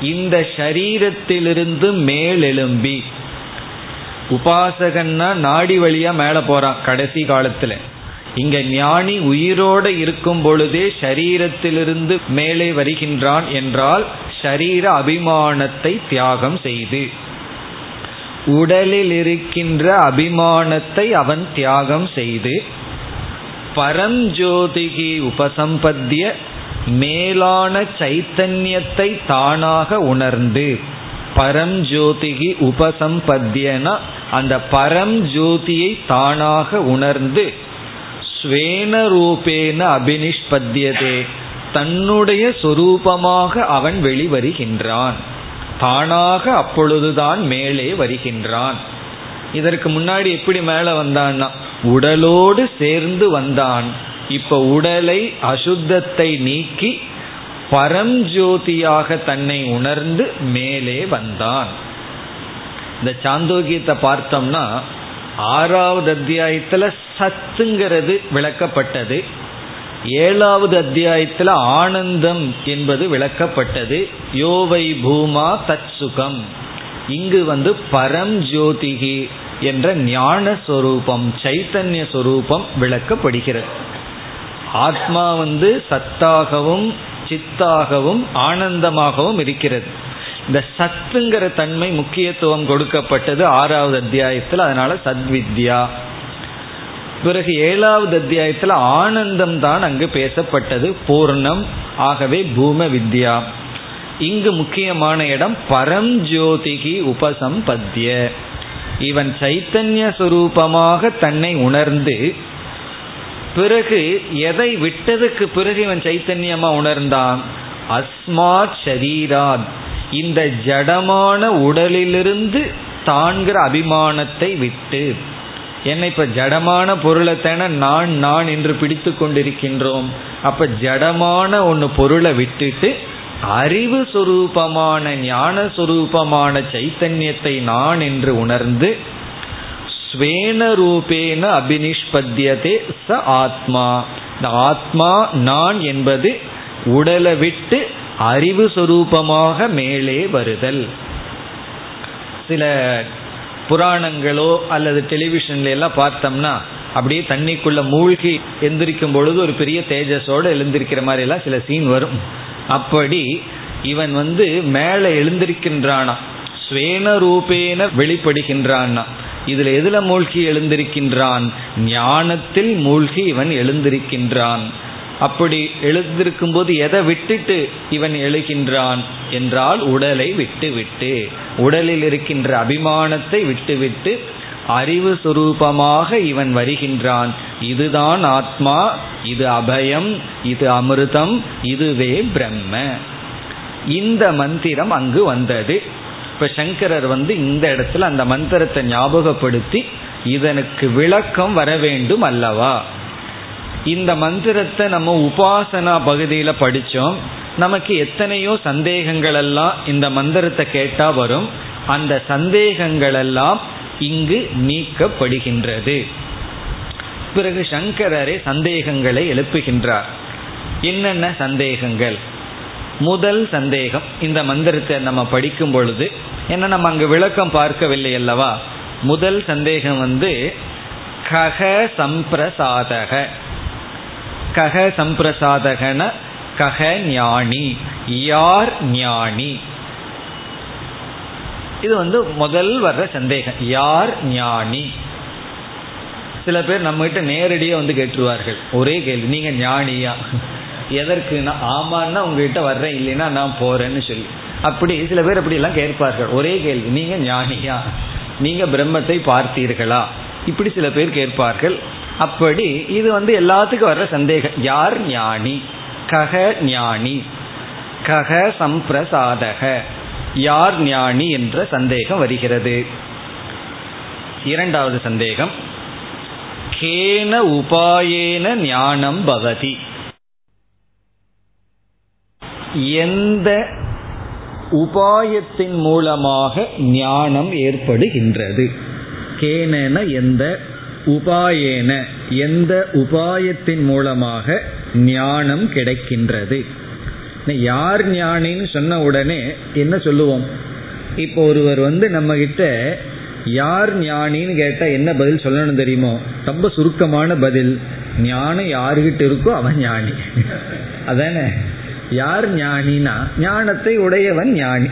இந்த சரீரத்திலிருந்து மேலெலும்பி உபாசகன்னா நாடி வழியா மேல போறான் கடைசி காலத்துல. இங்க ஞானி உயிரோட இருக்கும் பொழுதே சரீரத்திலிருந்து மேலே வருகின்றான் என்றால் ஷரீர அபிமானத்தை தியாகம் செய்து. உடலில் இருக்கின்ற அபிமானத்தை அவன் தியாகம் செய்து. பரஞ்சோதிகி உபசம்பத்திய மேலான சைத்தன்யத்தை தானாக உணர்ந்து பரஞ்சோதிகி உபசம்பத்தியனா அந்த பரம் ஜோதியை தானாக உணர்ந்து ஸ்வேன ரூபேன அபினிஷ்பத்தியதே தன்னுடைய சொரூபமாக அவன் வெளிவருகின்றான். தானாக அப்பொழுதுதான் மேலே வருகின்றான். இதற்கு முன்னாடி எப்படி மேலே வந்தான்னா உடலோடு சேர்ந்து வந்தான். இப்ப உடலை அசுத்தத்தை நீக்கி பரஞ்சோதியாக தன்னை உணர்ந்து மேலே வந்தான். இந்த சாந்தோக்கியத்தை பார்த்தோம்னா ஆறாவது அத்தியாயத்துல சத்துங்கிறது விளக்கப்பட்டது. ஏழாவது அத்தியாயத்தில் ஆனந்தம் என்பது விளக்கப்பட்டது. யோவை பூமா தத் சுகம் இங்கு வந்து பரம் ஜோதிகி என்ற ஞான சொரூபம் சைத்தன்ய சொரூபம் விளக்கப்படுகிறது. ஆத்மா வந்து சத்தாகவும் சித்தாகவும் ஆனந்தமாகவும் இருக்கிறது. இந்த சத்துங்கிற தன்மை முக்கியத்துவம் கொடுக்கப்பட்டது ஆறாவது அத்தியாயத்தில் அதனால சத்வித்யா. பிறகு ஏழாவது அத்தியாயத்தில் ஆனந்தம் தான் அங்கு பேசப்பட்டது பூர்ணம் ஆகவே பூம வித்யா. இங்கு முக்கியமான இடம் பரம் ஜோதிகி உபசம்பத்திய இவன் சைத்தன்ய சுரூபமாக தன்னை உணர்ந்து பிறகு எதை விட்டதுக்கு பிறகு இவன் சைத்தன்யமா உணர்ந்தான்? அஸ்மாத் ஷரீராத். இந்த ஜடமான உடலிலிருந்து தான்கிற அபிமானத்தை விட்டு. என்ன இப்ப ஜடமான பொருளை தானே நான் நான் என்று பிடித்து கொண்டிருக்கின்றோம். அப்ப ஜடமான ஒன்று பொருளை விட்டுட்டு அறிவு சுரூபமான ஞான சுரூபமான சைத்தன்யத்தை நான் என்று உணர்ந்து ஸ்வேன ரூபேன அபினிஷ்பத்தியதே ச ஆத்மா. இந்த ஆத்மா நான் என்பது உடலை விட்டு அறிவு சுரூபமாக மேலே வருதல். சில புராணங்களோ அல்லது டெலிவிஷன்ல எல்லாம் பார்த்தோம்னா அப்படியே தண்ணிக்குள்ள மூழ்கி எந்திரிக்கும் பொழுது ஒரு பெரிய தேஜஸோடு எழுந்திருக்கிற மாதிரி எல்லாம் சில சீன் வரும். அப்படி இவன் வந்து மேலே எழுந்திருக்கின்றானா ஸ்வேன ரூபேன வெளிப்படுகின்றான்னா இதுல எதுல மூழ்கி எழுந்திருக்கின்றான்? ஞானத்தில் மூழ்கி இவன் எழுந்திருக்கின்றான். அப்படி எழுந்திருக்கும் போது எதை விட்டுட்டு இவன் எழுகின்றான்? என்றால் உடலை விட்டு விட்டு உடலில் இருக்கின்ற அபிமானத்தை விட்டுவிட்டு அறிவு சுரூபமாக இவன் வருகின்றான். இதுதான் ஆத்மா இது அபயம் இது அமிர்தம் இதுவே பிரம்ம. இந்த மந்திரம் அங்கு வந்தது. இப்ப சங்கரர் வந்து இந்த இடத்துல அந்த மந்திரத்தை ஞாபகப்படுத்தி இதனுக்கு விளக்கம் வர வேண்டும் அல்லவா? இந்த மந்திரத்தை நம்ம உபாசனா பகுதியில படிச்சோம். நமக்கு எத்தனையோ சந்தேகங்கள் எல்லாம் இந்த மந்திரத்தை கேட்டா வரும். அந்த சந்தேகங்கள் எல்லாம் இங்கு நீக்கப்படுகின்றது. பிறகு சங்கரரே சந்தேகங்களை எழுப்புகின்றார். என்னென்ன சந்தேகங்கள்? முதல் சந்தேகம் இந்த மந்திரத்தை நம்ம படிக்கும் பொழுது ஏன்னா நம்ம அங்கு விளக்கம் பார்க்கவில்லை அல்லவா? முதல் சந்தேகம் வந்து கக சம்பிரசாதக. கக சம்பிரசாதகன கக ஞானி. யார் ஞானி? இது வந்து முதல் வர்ற சந்தேகம். யார் ஞானி? சில பேர் நம்ம கிட்ட நேரடியாக வந்து கேட்டுருவார்கள். ஒரே கேள்வி நீங்க ஞானியா? எதற்குன்னா ஆமான்னா உங்ககிட்ட வர்றேன் இல்லைன்னா நான் போறேன்னு சொல்லி. அப்படி சில பேர் அப்படி எல்லாம் கேட்பார்கள். ஒரே கேள்வி நீங்க ஞானியா? நீங்க பிரம்மத்தை பார்த்தீர்களா? இப்படி சில பேர் கேட்பார்கள். அப்படி இது வந்து எல்லாத்துக்கும் வர்ற சந்தேகம். யார் ஞானி? கக ஞானி. கக சம்பிரசாதக. யார் ஞானி என்ற சந்தேகம் வருகிறது. இரண்டாவது சந்தேகம். கேன உபாயேன ஞானம் பவதி. எந்த உபாயத்தின் மூலமாக ஞானம் ஏற்படுகின்றது. கேனன எந்த உபாயேன எந்த உபாயத்தின் மூலமாக ஞானம் கிடைக்கின்றது. யார் ஞானின்னு சொன்ன உடனே என்ன சொல்லுவோம்? இப்போ ஒருவர் வந்து நம்ம கிட்ட யார் ஞானின்னு கேட்டா என்ன பதில் சொல்லணும் தெரியுமோ? ரொம்ப சுருக்கமான பதில் ஞானம் யாருகிட்ட இருக்கோ அவன் ஞானி. அதானே? யார் ஞானினா ஞானத்தை உடையவன் ஞானி.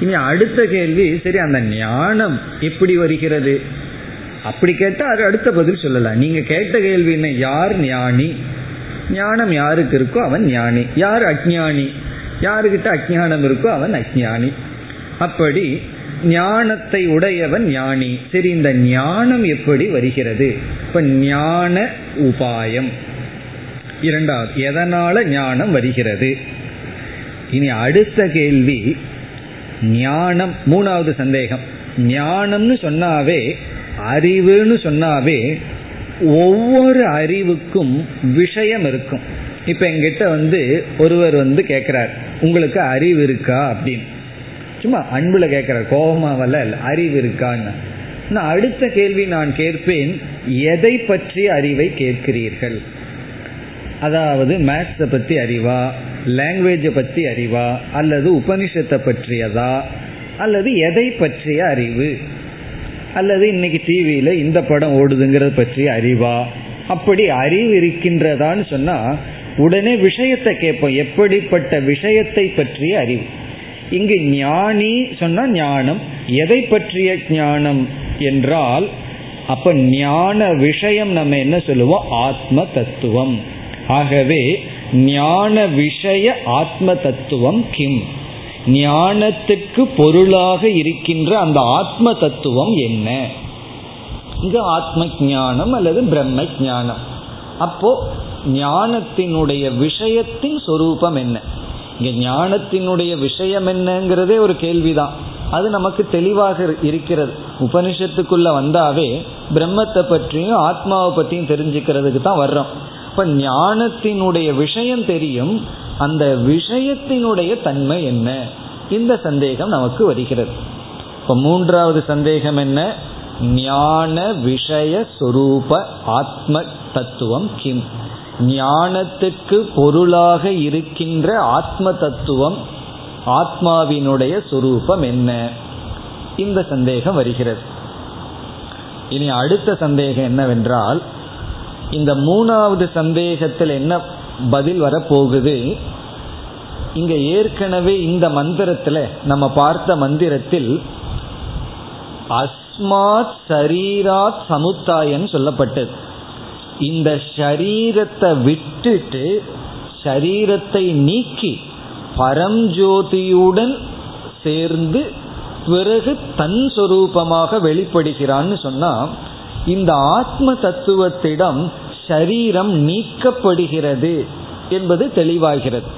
இனி அடுத்த கேள்வி சரி அந்த ஞானம் எப்படி வருகிறது? அப்படி கேட்டால் அது அடுத்த பதில் சொல்லலாம். நீங்க கேட்ட கேள்வி என்ன? யார் ஞானி? ஞானம் யாருக்கு இருக்கோ அவன் ஞானி. யார் அஜ்ஞானி? யாருக்கிட்ட அஜ்ஞானம் இருக்கோ அவன் அஜ்ஞானி. அப்படி ஞானத்தை உடையவன் ஞானி. சரி இந்த ஞானம் எப்படி வருகிறது? இப்ப ஞான உபாயம். இரண்டாவது எதனால ஞானம் வருகிறது? இனி அடுத்த கேள்வி ஞானம் மூணாவது சந்தேகம். ஞானம்னு சொன்னாவே அறிவுன்னு சொன்னாவே ஒவ்வொரு அறிவுக்கும் விஷயம் இருக்கும். இப்போ எங்கிட்ட வந்து ஒருவர் வந்து கேட்குறார் உங்களுக்கு அறிவு இருக்கா? அப்படின்னு. சும்மா அன்பில் கேட்குறார் கோபமாவல்ல அறிவு இருக்கான்னு. நான் அடுத்த கேள்வி நான் கேட்பேன் எதை பற்றி அறிவை கேட்கிறீர்கள்? அதாவது மேத்ஸை பற்றி அறிவா லாங்குவேஜை பற்றி அறிவா அல்லது உபனிஷத்தை பற்றியதா அல்லது எதை பற்றிய அறிவு அல்லது இன்னைக்கு டிவியில இந்த படம் ஓடுதுங்கிறது பற்றிய அறிவா அப்படி அறிவு இருக்கின்றதான்னு சொன்னா உடனே விஷயத்தை கேட்போம். எப்படிப்பட்ட விஷயத்தை பற்றிய அறிவு? இங்கு ஞானி சொன்னா ஞானம். எதை பற்றிய ஞானம் என்றால் அப்ப ஞான விஷயம் நம்ம என்ன சொல்லுவோம்? ஆத்ம தத்துவம். ஆகவே ஞான விஷய ஆத்ம தத்துவம் கிம்? ஞானத்துக்கு பொருளாக இருக்கின்ற அந்த ஆத்ம தத்துவம் என்ன? இது ஆத்ம ஞானம் அல்லது பிரம்ம ஞானம் அப்போ ஞானத்தினுடைய விஷயத்தின் சொரூபம் என்ன? இங்க ஞானத்தினுடைய விஷயம் என்னங்கிறதே ஒரு கேள்விதான். அது நமக்கு தெளிவாக இருக்கிறது. உபனிஷத்துக்குள்ள வந்தாவே பிரம்மத்தை பற்றியும் ஆத்மாவை பற்றியும் தெரிஞ்சுக்கிறதுக்கு தான் வர்றோம். இப்ப ஞானத்தினுடைய விஷயம் தெரியும் அந்த விஷயத்தினுடைய தன்மை என்ன? இந்த சந்தேகம் நமக்கு வருகிறது. இப்ப மூன்றாவது சந்தேகம் என்ன? ஞான விஷய சுரூப ஆத்ம தத்துவம் கிம். ஞானத்துக்கு பொருளாக இருக்கின்ற ஆத்ம தத்துவம் ஆத்மாவினுடைய சுரூபம் என்ன? இந்த சந்தேகம் வருகிறது. இனி அடுத்த சந்தேகம் என்னவென்றால் இந்த மூணாவது சந்தேகத்தில் என்ன பதில் வரப்போகுது? இங்க ஏற்கனவே இந்த மந்திரத்தில் நம்ம பார்த்த மந்திரத்தில் அஸ்மாத் சரீராத் சமுத்தாயன்னு சொல்லப்பட்டது. இந்த ஷரீரத்தை விட்டுட்டு ஷரீரத்தை நீக்கி பரம்ஜோதியுடன் சேர்ந்து பிறகு தன் சொரூபமாக வெளிப்படுகிறான்னு சொன்னா இந்த ஆத்ம தத்துவத்திடம் ஷரீரம் நீக்கப்படுகிறது என்பது தெளிவாகிறது.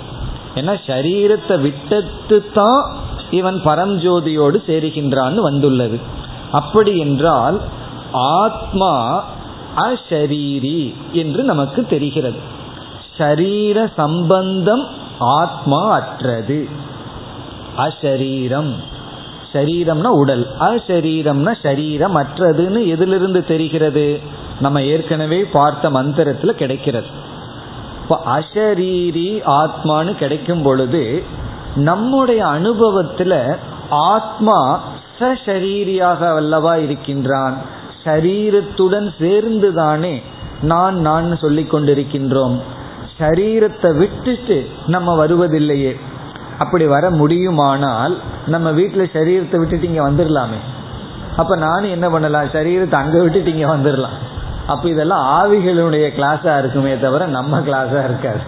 ஏன்னா ஷரீரத்தை விட்டத்து தான் இவன் பரஞ்சோதியோடு சேருகின்றான்னு வந்துள்ளது. அப்படி என்றால் ஆத்மா அஷரீரி என்று நமக்கு தெரிகிறது. ஷரீர சம்பந்தம் ஆத்மா அற்றது. அஷரீரம் சரீரம்னா உடல். அசரீரம்னா சரீரம் அற்றதுன்னு எதிலிருந்து தெரிகிறது? நம்ம ஏற்கனவே பார்த்த மந்திரத்தில் கிடைக்கிறது. இப்போ அஷரீரி ஆத்மான்னு கிடைக்கும் பொழுது நம்முடைய அனுபவத்தில் ஆத்மா சரீரியாக அல்லவா இருக்கின்றான். சரீரத்துடன் சேர்ந்துதானே நான் நான் சொல்லி கொண்டிருக்கின்றோம். சரீரத்தை விட்டுட்டு நம்ம வருவதில்லையே. அப்படி வர முடியுமானால் நம்ம வீட்டில் சரீரத்தை விட்டுட்டு இங்கே வந்துடலாமே அப்போ நானும் என்ன பண்ணலாம்? சரீரத்தை அங்கே விட்டுட்டு இங்கே வந்துடலாம் அப்போ இதெல்லாம் ஆவிகளுடைய கிளாஸா இருக்குமே தவிர நம்ம கிளாஸா இருக்காது.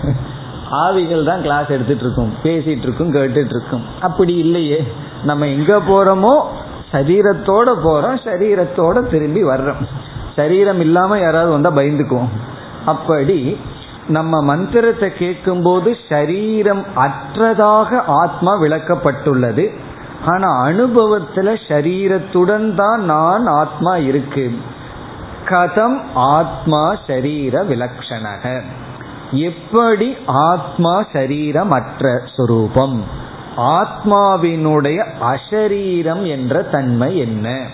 ஆவிகள் தான் கிளாஸ் எடுத்துட்டு இருக்கும். பேசிட்டு இருக்கும் கேட்டுட்டு இருக்கும். அப்படி இல்லையே. நம்ம எங்க போறோமோ சரீரத்தோட போறோம் சரீரத்தோட திரும்பி வர்றோம். சரீரம் இல்லாம யாராவது வந்தா பயந்துக்குவோம். அப்படி நம்ம மந்திரத்தை கேட்கும்போது சரீரம் அற்றதாக ஆத்மா விளக்கப்பட்டுள்ளது. ஆனா அனுபவத்துல சரீரத்துடன் தான் நான் ஆத்மா இருக்கு. கதம் ஆத்மா சரீர விலக்ஷணக. எப்படி ஆத்மா சரீரமற்ற சுரூபம்? ஆத்மாவினுடைய அசரீரம் என்ற தன்மை என்ன?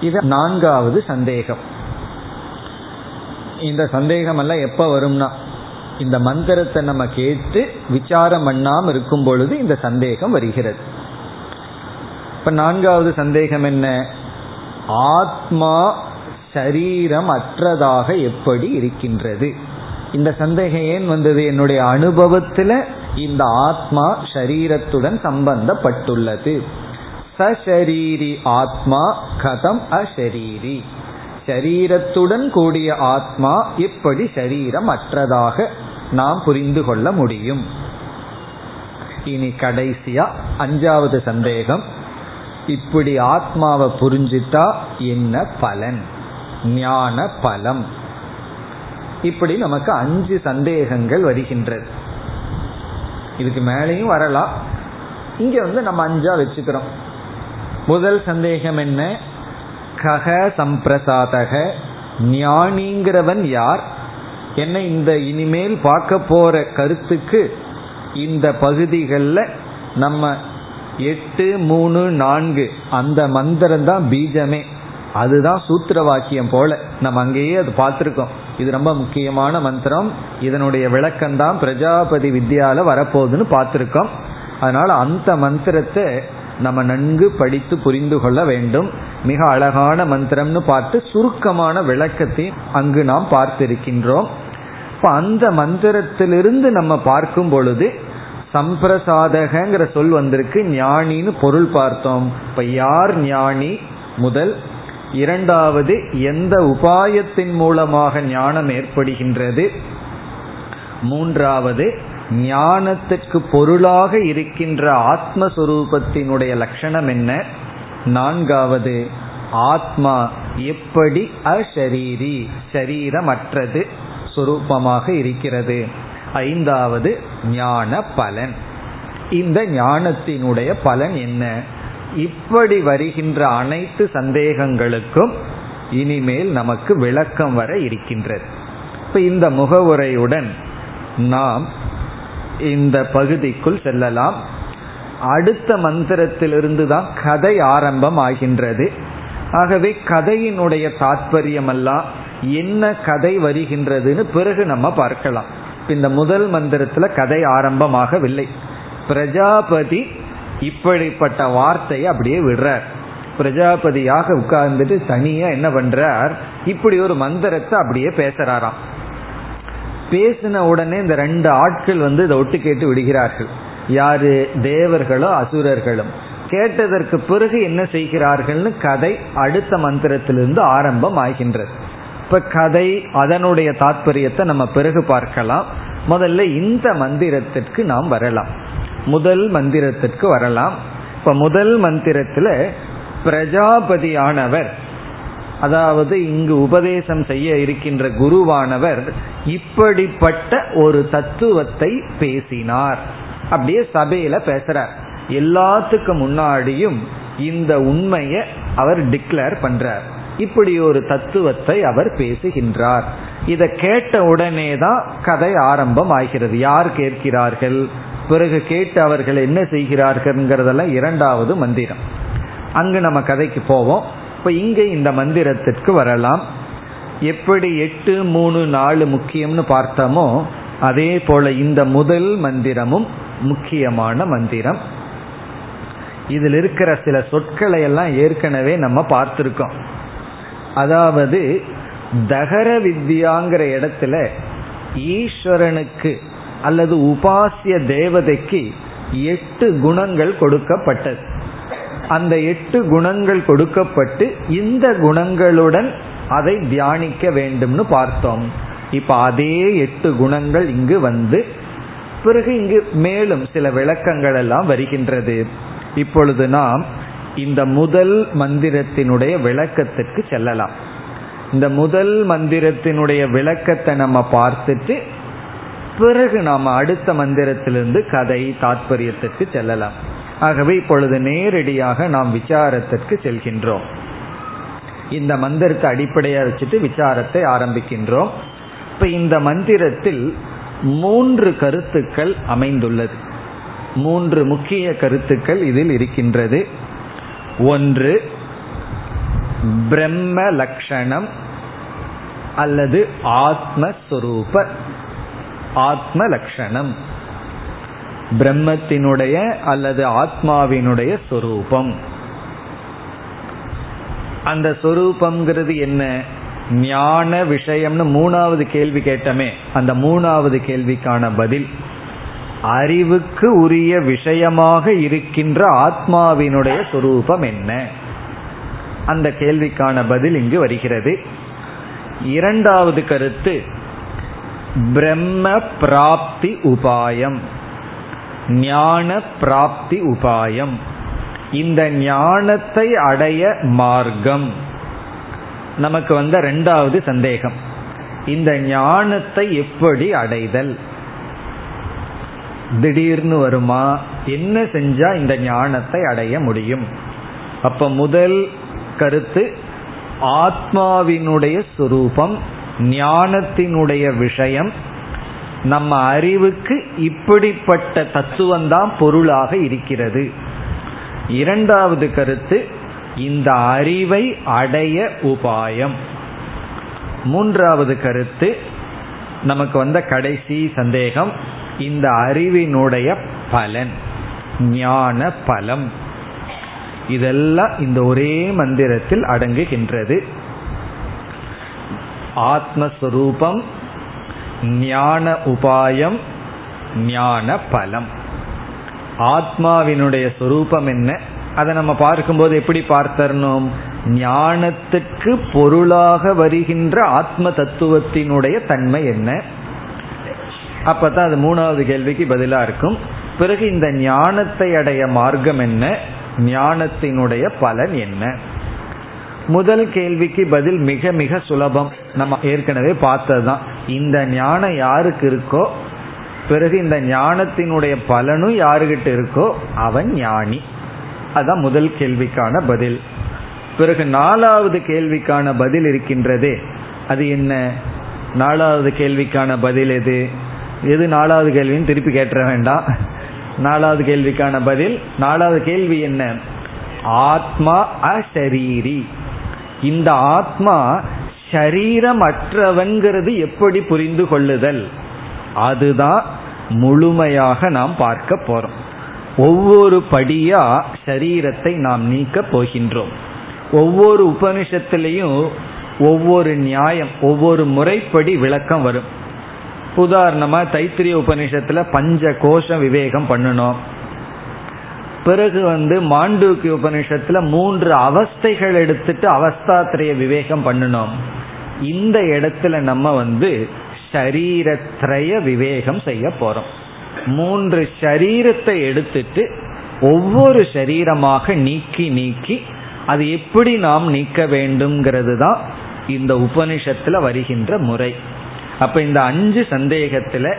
இது நான்காவது சந்தேகம். இந்த சந்தேகம் எல்லாம் எப்ப வரும்னா இந்த மந்திரத்தை நம்ம கேட்டு விசாரம் பண்ணாம இருக்கும் பொழுது இந்த சந்தேகம் வருகிறது. இப்ப நான்காவது சந்தேகம் என்ன? ஆத்மா சரீரம் அற்றதாக எப்படி இருக்கின்றது? இந்த சந்தேகம் ஏன் வந்தது? என்னுடைய அனுபவத்தில் இந்த ஆத்மா சரீரத்துடன் சம்பந்தப்பட்டுள்ளது. சரீரி ஆத்மா கதம் அஷரீரி. சரீரத்துடன் கூடிய ஆத்மா எப்படி சரீரம் அற்றதாக நாம் புரிந்து கொள்ள முடியும். இனி கடைசியா அஞ்சாவது சந்தேகம். இப்படி ஆத்மாவை புரிஞ்சிட்டா என்ன பலன்? ஞான பலம் இப்படி நமக்கு அஞ்சு சந்தேகங்கள் வருகின்றது. இதுக்கு மேலேயும் வரலாம். இங்க வந்து நம்ம அஞ்சா வச்சுக்கிறோம். முதல் சந்தேகம் என்ன? கக சம்பிரசாதக. ஞானிங்கிறவன் யார்? என்ன இந்த இனிமேல் பார்க்க போற கருத்துக்கு இந்த பகுதிகளில் நம்ம எட்டு மூணு நான்கு அந்த மந்திரம் தான் பீஜமே. அதுதான் சூத்திர வாக்கியம் போல. நம்ம அங்கேயே அது பார்த்துருக்கோம். இது ரொம்ப முக்கியமான மந்திரம். இதனுடைய விளக்கம்தான் பிரஜாபதி வித்யால வரப்போகுதுன்னு பார்த்துருக்கோம். அதனால அந்த மந்திரத்தை நம்ம நன்கு படித்து புரிந்து கொள்ள வேண்டும். மிக அழகான மந்திரம்னு பார்த்து சுருக்கமான விளக்கத்தை அங்கு நாம் பார்த்திருக்கின்றோம். இப்போ அந்த மந்திரத்திலிருந்து நம்ம பார்க்கும் பொழுது சம்பிரசாதகங்கிற சொல் வந்திருக்கு. ஞானின்னு பொருள் பார்த்தோம். இப்ப யார் ஞானி முதல்? இரண்டாவது எந்த உபாயத்தின் மூலமாக ஞானம் ஏற்படுகின்றது? மூன்றாவது ஞானத்துக்கு பொருளாக இருக்கின்ற ஆத்மஸ்வரூபத்தினுடைய லட்சணம் என்ன? நான்காவது ஆத்மா எப்படி அஷரீரி சரீரமற்றது சுரூபமாக இருக்கிறது? ஐந்தாவது ஞான பலன் இந்த ஞானத்தினுடைய பலன் என்ன? இப்படி வருகின்ற அனைத்து சந்தேகங்களுக்கும் இனிமேல் நமக்கு விளக்கம் வர இருக்கின்றது. இப்ப இந்த முகவுரையுடன் நாம் இந்த பகுதிக்குள் செல்லலாம். அடுத்த மந்திரத்திலிருந்து தான் கதை ஆரம்பம் ஆகின்றது ஆகவே கதையினுடைய தாத்பரியம் எல்லாம் என்ன கதை வருகின்றதுன்னு பிறகு நம்ம பார்க்கலாம். இந்த முதல் மந்திரத்துல கதை ஆரம்பமாகவில்லை. பிரஜாபதி இப்படிப்பட்ட வார்த்தையை அப்படியே விடுறார். பிரஜாபதியாக உட்கார்ந்துட்டு தனியா என்ன பண்றார்? இப்படி ஒரு மந்திரத்தை அப்படியே பேசுறாராம். பேசின உடனே இந்த ரெண்டு ஆட்கள் வந்து இதை ஒட்டு கேட்டு விடுகிறார்கள். யாரு? தேவர்களோ அசுரர்களும். கேட்டதற்கு பிறகு என்ன செய்கிறார்கள்னு கதை அடுத்த மந்திரத்திலிருந்து ஆரம்பம் ஆகின்றது. இப்ப கதை அதனுடைய தாற்பயத்தை நம்ம பிறகு பார்க்கலாம். முதல்ல இந்த மந்திரத்திற்கு நாம் வரலாம். முதல் மந்திரத்திற்கு வரலாம். இப்ப முதல் மந்திரத்துல பிரஜாபதியானவர் அதாவது இங்கு உபதேசம் செய்ய இருக்கின்ற குருவானவர் இப்படிப்பட்ட ஒரு தத்துவத்தை பேசினார். அப்படியே சபையில பேசுறார். எல்லாத்துக்கும் முன்னாடியும் இந்த உண்மையை அவர் டிக்ளேர் பண்றார். இப்படி ஒரு தத்துவத்தை அவர் பேசுகின்றார். இதை கேட்ட உடனே தான் கதை ஆரம்பம் ஆகிறது யார் கேட்கிறார்கள்? பிறகு கேட்டு அவர்கள் என்ன செய்கிறார்கள்ங்கிறதெல்லாம் இரண்டாவது மந்திரம். அங்கு நம்ம கதைக்கு போவோம். இப்போ இங்கே இந்த மந்திரத்திற்கு வரலாம். எப்படி எட்டு மூணு நாலு முக்கியம்னு பார்த்தோமோ அதே போல இந்த முதல் மந்திரமும் முக்கியமான மந்திரம். இதில் இருக்கிற சில சொற்களை எல்லாம் ஏற்கனவே நம்ம பார்த்துருக்கோம். அதாவது தகர வித்யாங்கிற இடத்துல ஈஸ்வரனுக்கு அல்லது உபாசிய தேவதைக்கு எட்டு குணங்கள் கொடுக்கப்பட்டது. அந்த எட்டு குணங்கள் கொடுக்கப்பட்டு இந்த குணங்களுடன் அதை தியானிக்க வேண்டும்னு பார்த்தோம். இப்ப அதே எட்டு குணங்கள் இங்கு வந்து பிறகு இங்கு மேலும் சில விளக்கங்கள் எல்லாம் வருகின்றது. இப்பொழுது நாம் இந்த முதல் மந்திரத்தினுடைய விளக்கத்திற்கு செல்லலாம். இந்த முதல் மந்திரத்தினுடைய விளக்கத்தை நம்ம பார்த்துட்டு பிறகு நாம் அடுத்த மந்திரத்திலிருந்து கதை தாத்பரியத்திற்கு செல்லலாம். ஆகவே இப்பொழுது நேரடியாக நாம் விசாரத்திற்கு செல்கின்றோம். இந்த மந்திரத்தை அடிப்படையாக வச்சுட்டு விசாரத்தை ஆரம்பிக்கின்றோம். இப்ப இந்த மந்திரத்தில் மூன்று கருத்துக்கள் அமைந்துள்ளது. மூன்று முக்கிய கருத்துக்கள் இதில் இருக்கின்றது. ஒன்று பிரம்ம லட்சணம் அல்லது ஆத்மஸ்வரூப ஆத்ம லட்சணம் பிரம்மத்தினுடைய அல்லது ஆத்மாவினுடைய சொரூபம். அந்த சொரூபம்ங்கிறது என்ன? ஞான விஷயம்னு மூணாவது கேள்வி கேட்டமே. அந்த மூணாவது கேள்விக்கான பதில் அறிவுக்கு உரிய விஷயமாக இருக்கின்ற ஆத்மாவினுடைய சொரூபம் என்ன? அந்த கேள்விக்கான பதில் இங்கு வருகிறது. இரண்டாவது கருத்து பிரம்ம பிராப்தி உபாயம். ஞான பிராப்தி உபாயம். இந்த ஞானத்தை அடைய மார்க்கம். நமக்கு வந்த ரெண்டாவது சந்தேகம். இந்த ஞானத்தை எப்படி அடைதல்? திடீர்னு வருமா? என்ன செஞ்சா இந்த ஞானத்தை அடைய முடியும்? அப்ப முதல் கருத்து ஆத்மாவினுடைய சுரூபம் ஞானத்தினுடைய விஷயம் நம்ம அறிவுக்கு இப்படிப்பட்ட தத்துவம்தான் பொருளாக இருக்கிறது. இரண்டாவது கருத்து இந்த அறிவை அடைய உபாயம். மூன்றாவது கருத்து நமக்கு வந்த கடைசி சந்தேகம் இந்த அறிவினுடைய பலன் ஞான பலம். இதெல்லாம் இந்த ஒரே மந்திரத்தில் அடங்குகின்றது. ஆத்மஸ்வரூபம் ஞான உபாயம் ஞான பலம். ஆத்மாவினுடைய சொரூபம் என்ன? அதை நம்ம பார்க்கும்போது எப்படி பார்த்தரணும்? ஞானத்துக்கு பொருளாக வருகின்ற ஆத்ம தத்துவத்தினுடைய தன்மை என்ன? அப்பதான் அது மூணாவது கேள்விக்கு பதிலா இருக்கும். பிறகு இந்த ஞானத்தை அடைய மார்க்கம் என்ன? ஞானத்தினுடைய பலன் என்ன? முதல் கேள்விக்கு பதில் மிக மிக சுலபம். நம்ம ஏற்கனவே பார்த்ததுதான். இந்த ஞானம் யாருக்கு இருக்கோ பிறகு இந்த ஞானத்தினுடைய பலனும் யாருகிட்ட இருக்கோ அவன் ஞானி. அதான் முதல் கேள்விக்கான பதில். பிறகு நாலாவது கேள்விக்கான பதில் இருக்கின்றதே அது என்ன? நாலாவது கேள்விக்கான பதில் எது? எது நாலாவது கேள்வின்னு திருப்பி கேட்ட வேண்டாம். நாலாவது கேள்விக்கான பதில் நாலாவது கேள்வி என்ன? ஆத்மா அசரீரி இந்த ஆத்மா சரீரமற்றவன்கிறது எப்படி புரிந்து கொள்ளுதல்? அதுதான் முழுமையாக நாம் பார்க்க போறோம். ஒவ்வொரு படியா சரீரத்தை நாம் நீக்க போகின்றோம். ஒவ்வொரு உபனிஷத்திலையும் ஒவ்வொரு நியாயம் ஒவ்வொரு முறைப்படி விளக்கம் வரும். உதாரணமா தைத்திரிய உபனிஷத்துல பஞ்ச கோஷ விவேகம் பண்ணணும். பிறகு வந்து மாண்டூக்கிய உபனிஷத்துல மூன்று அவஸ்தைகள் எடுத்துட்டு அவஸ்தாத்திரைய விவேகம் பண்ணணும் இந்த இடத்துல நம்ம வந்து ஷரீரத்ரய விவேகம் செய்ய போறோம். மூன்று ஷரீரத்தை எடுத்துட்டு ஒவ்வொரு சரீரமாக நீக்கி நீக்கி அது எப்படி நாம் நீக்க வேண்டும்ங்கிறது தான் இந்த உபனிஷத்துல வருகின்ற முறை. அப்ப இந்த அஞ்சு சந்தேகத்துல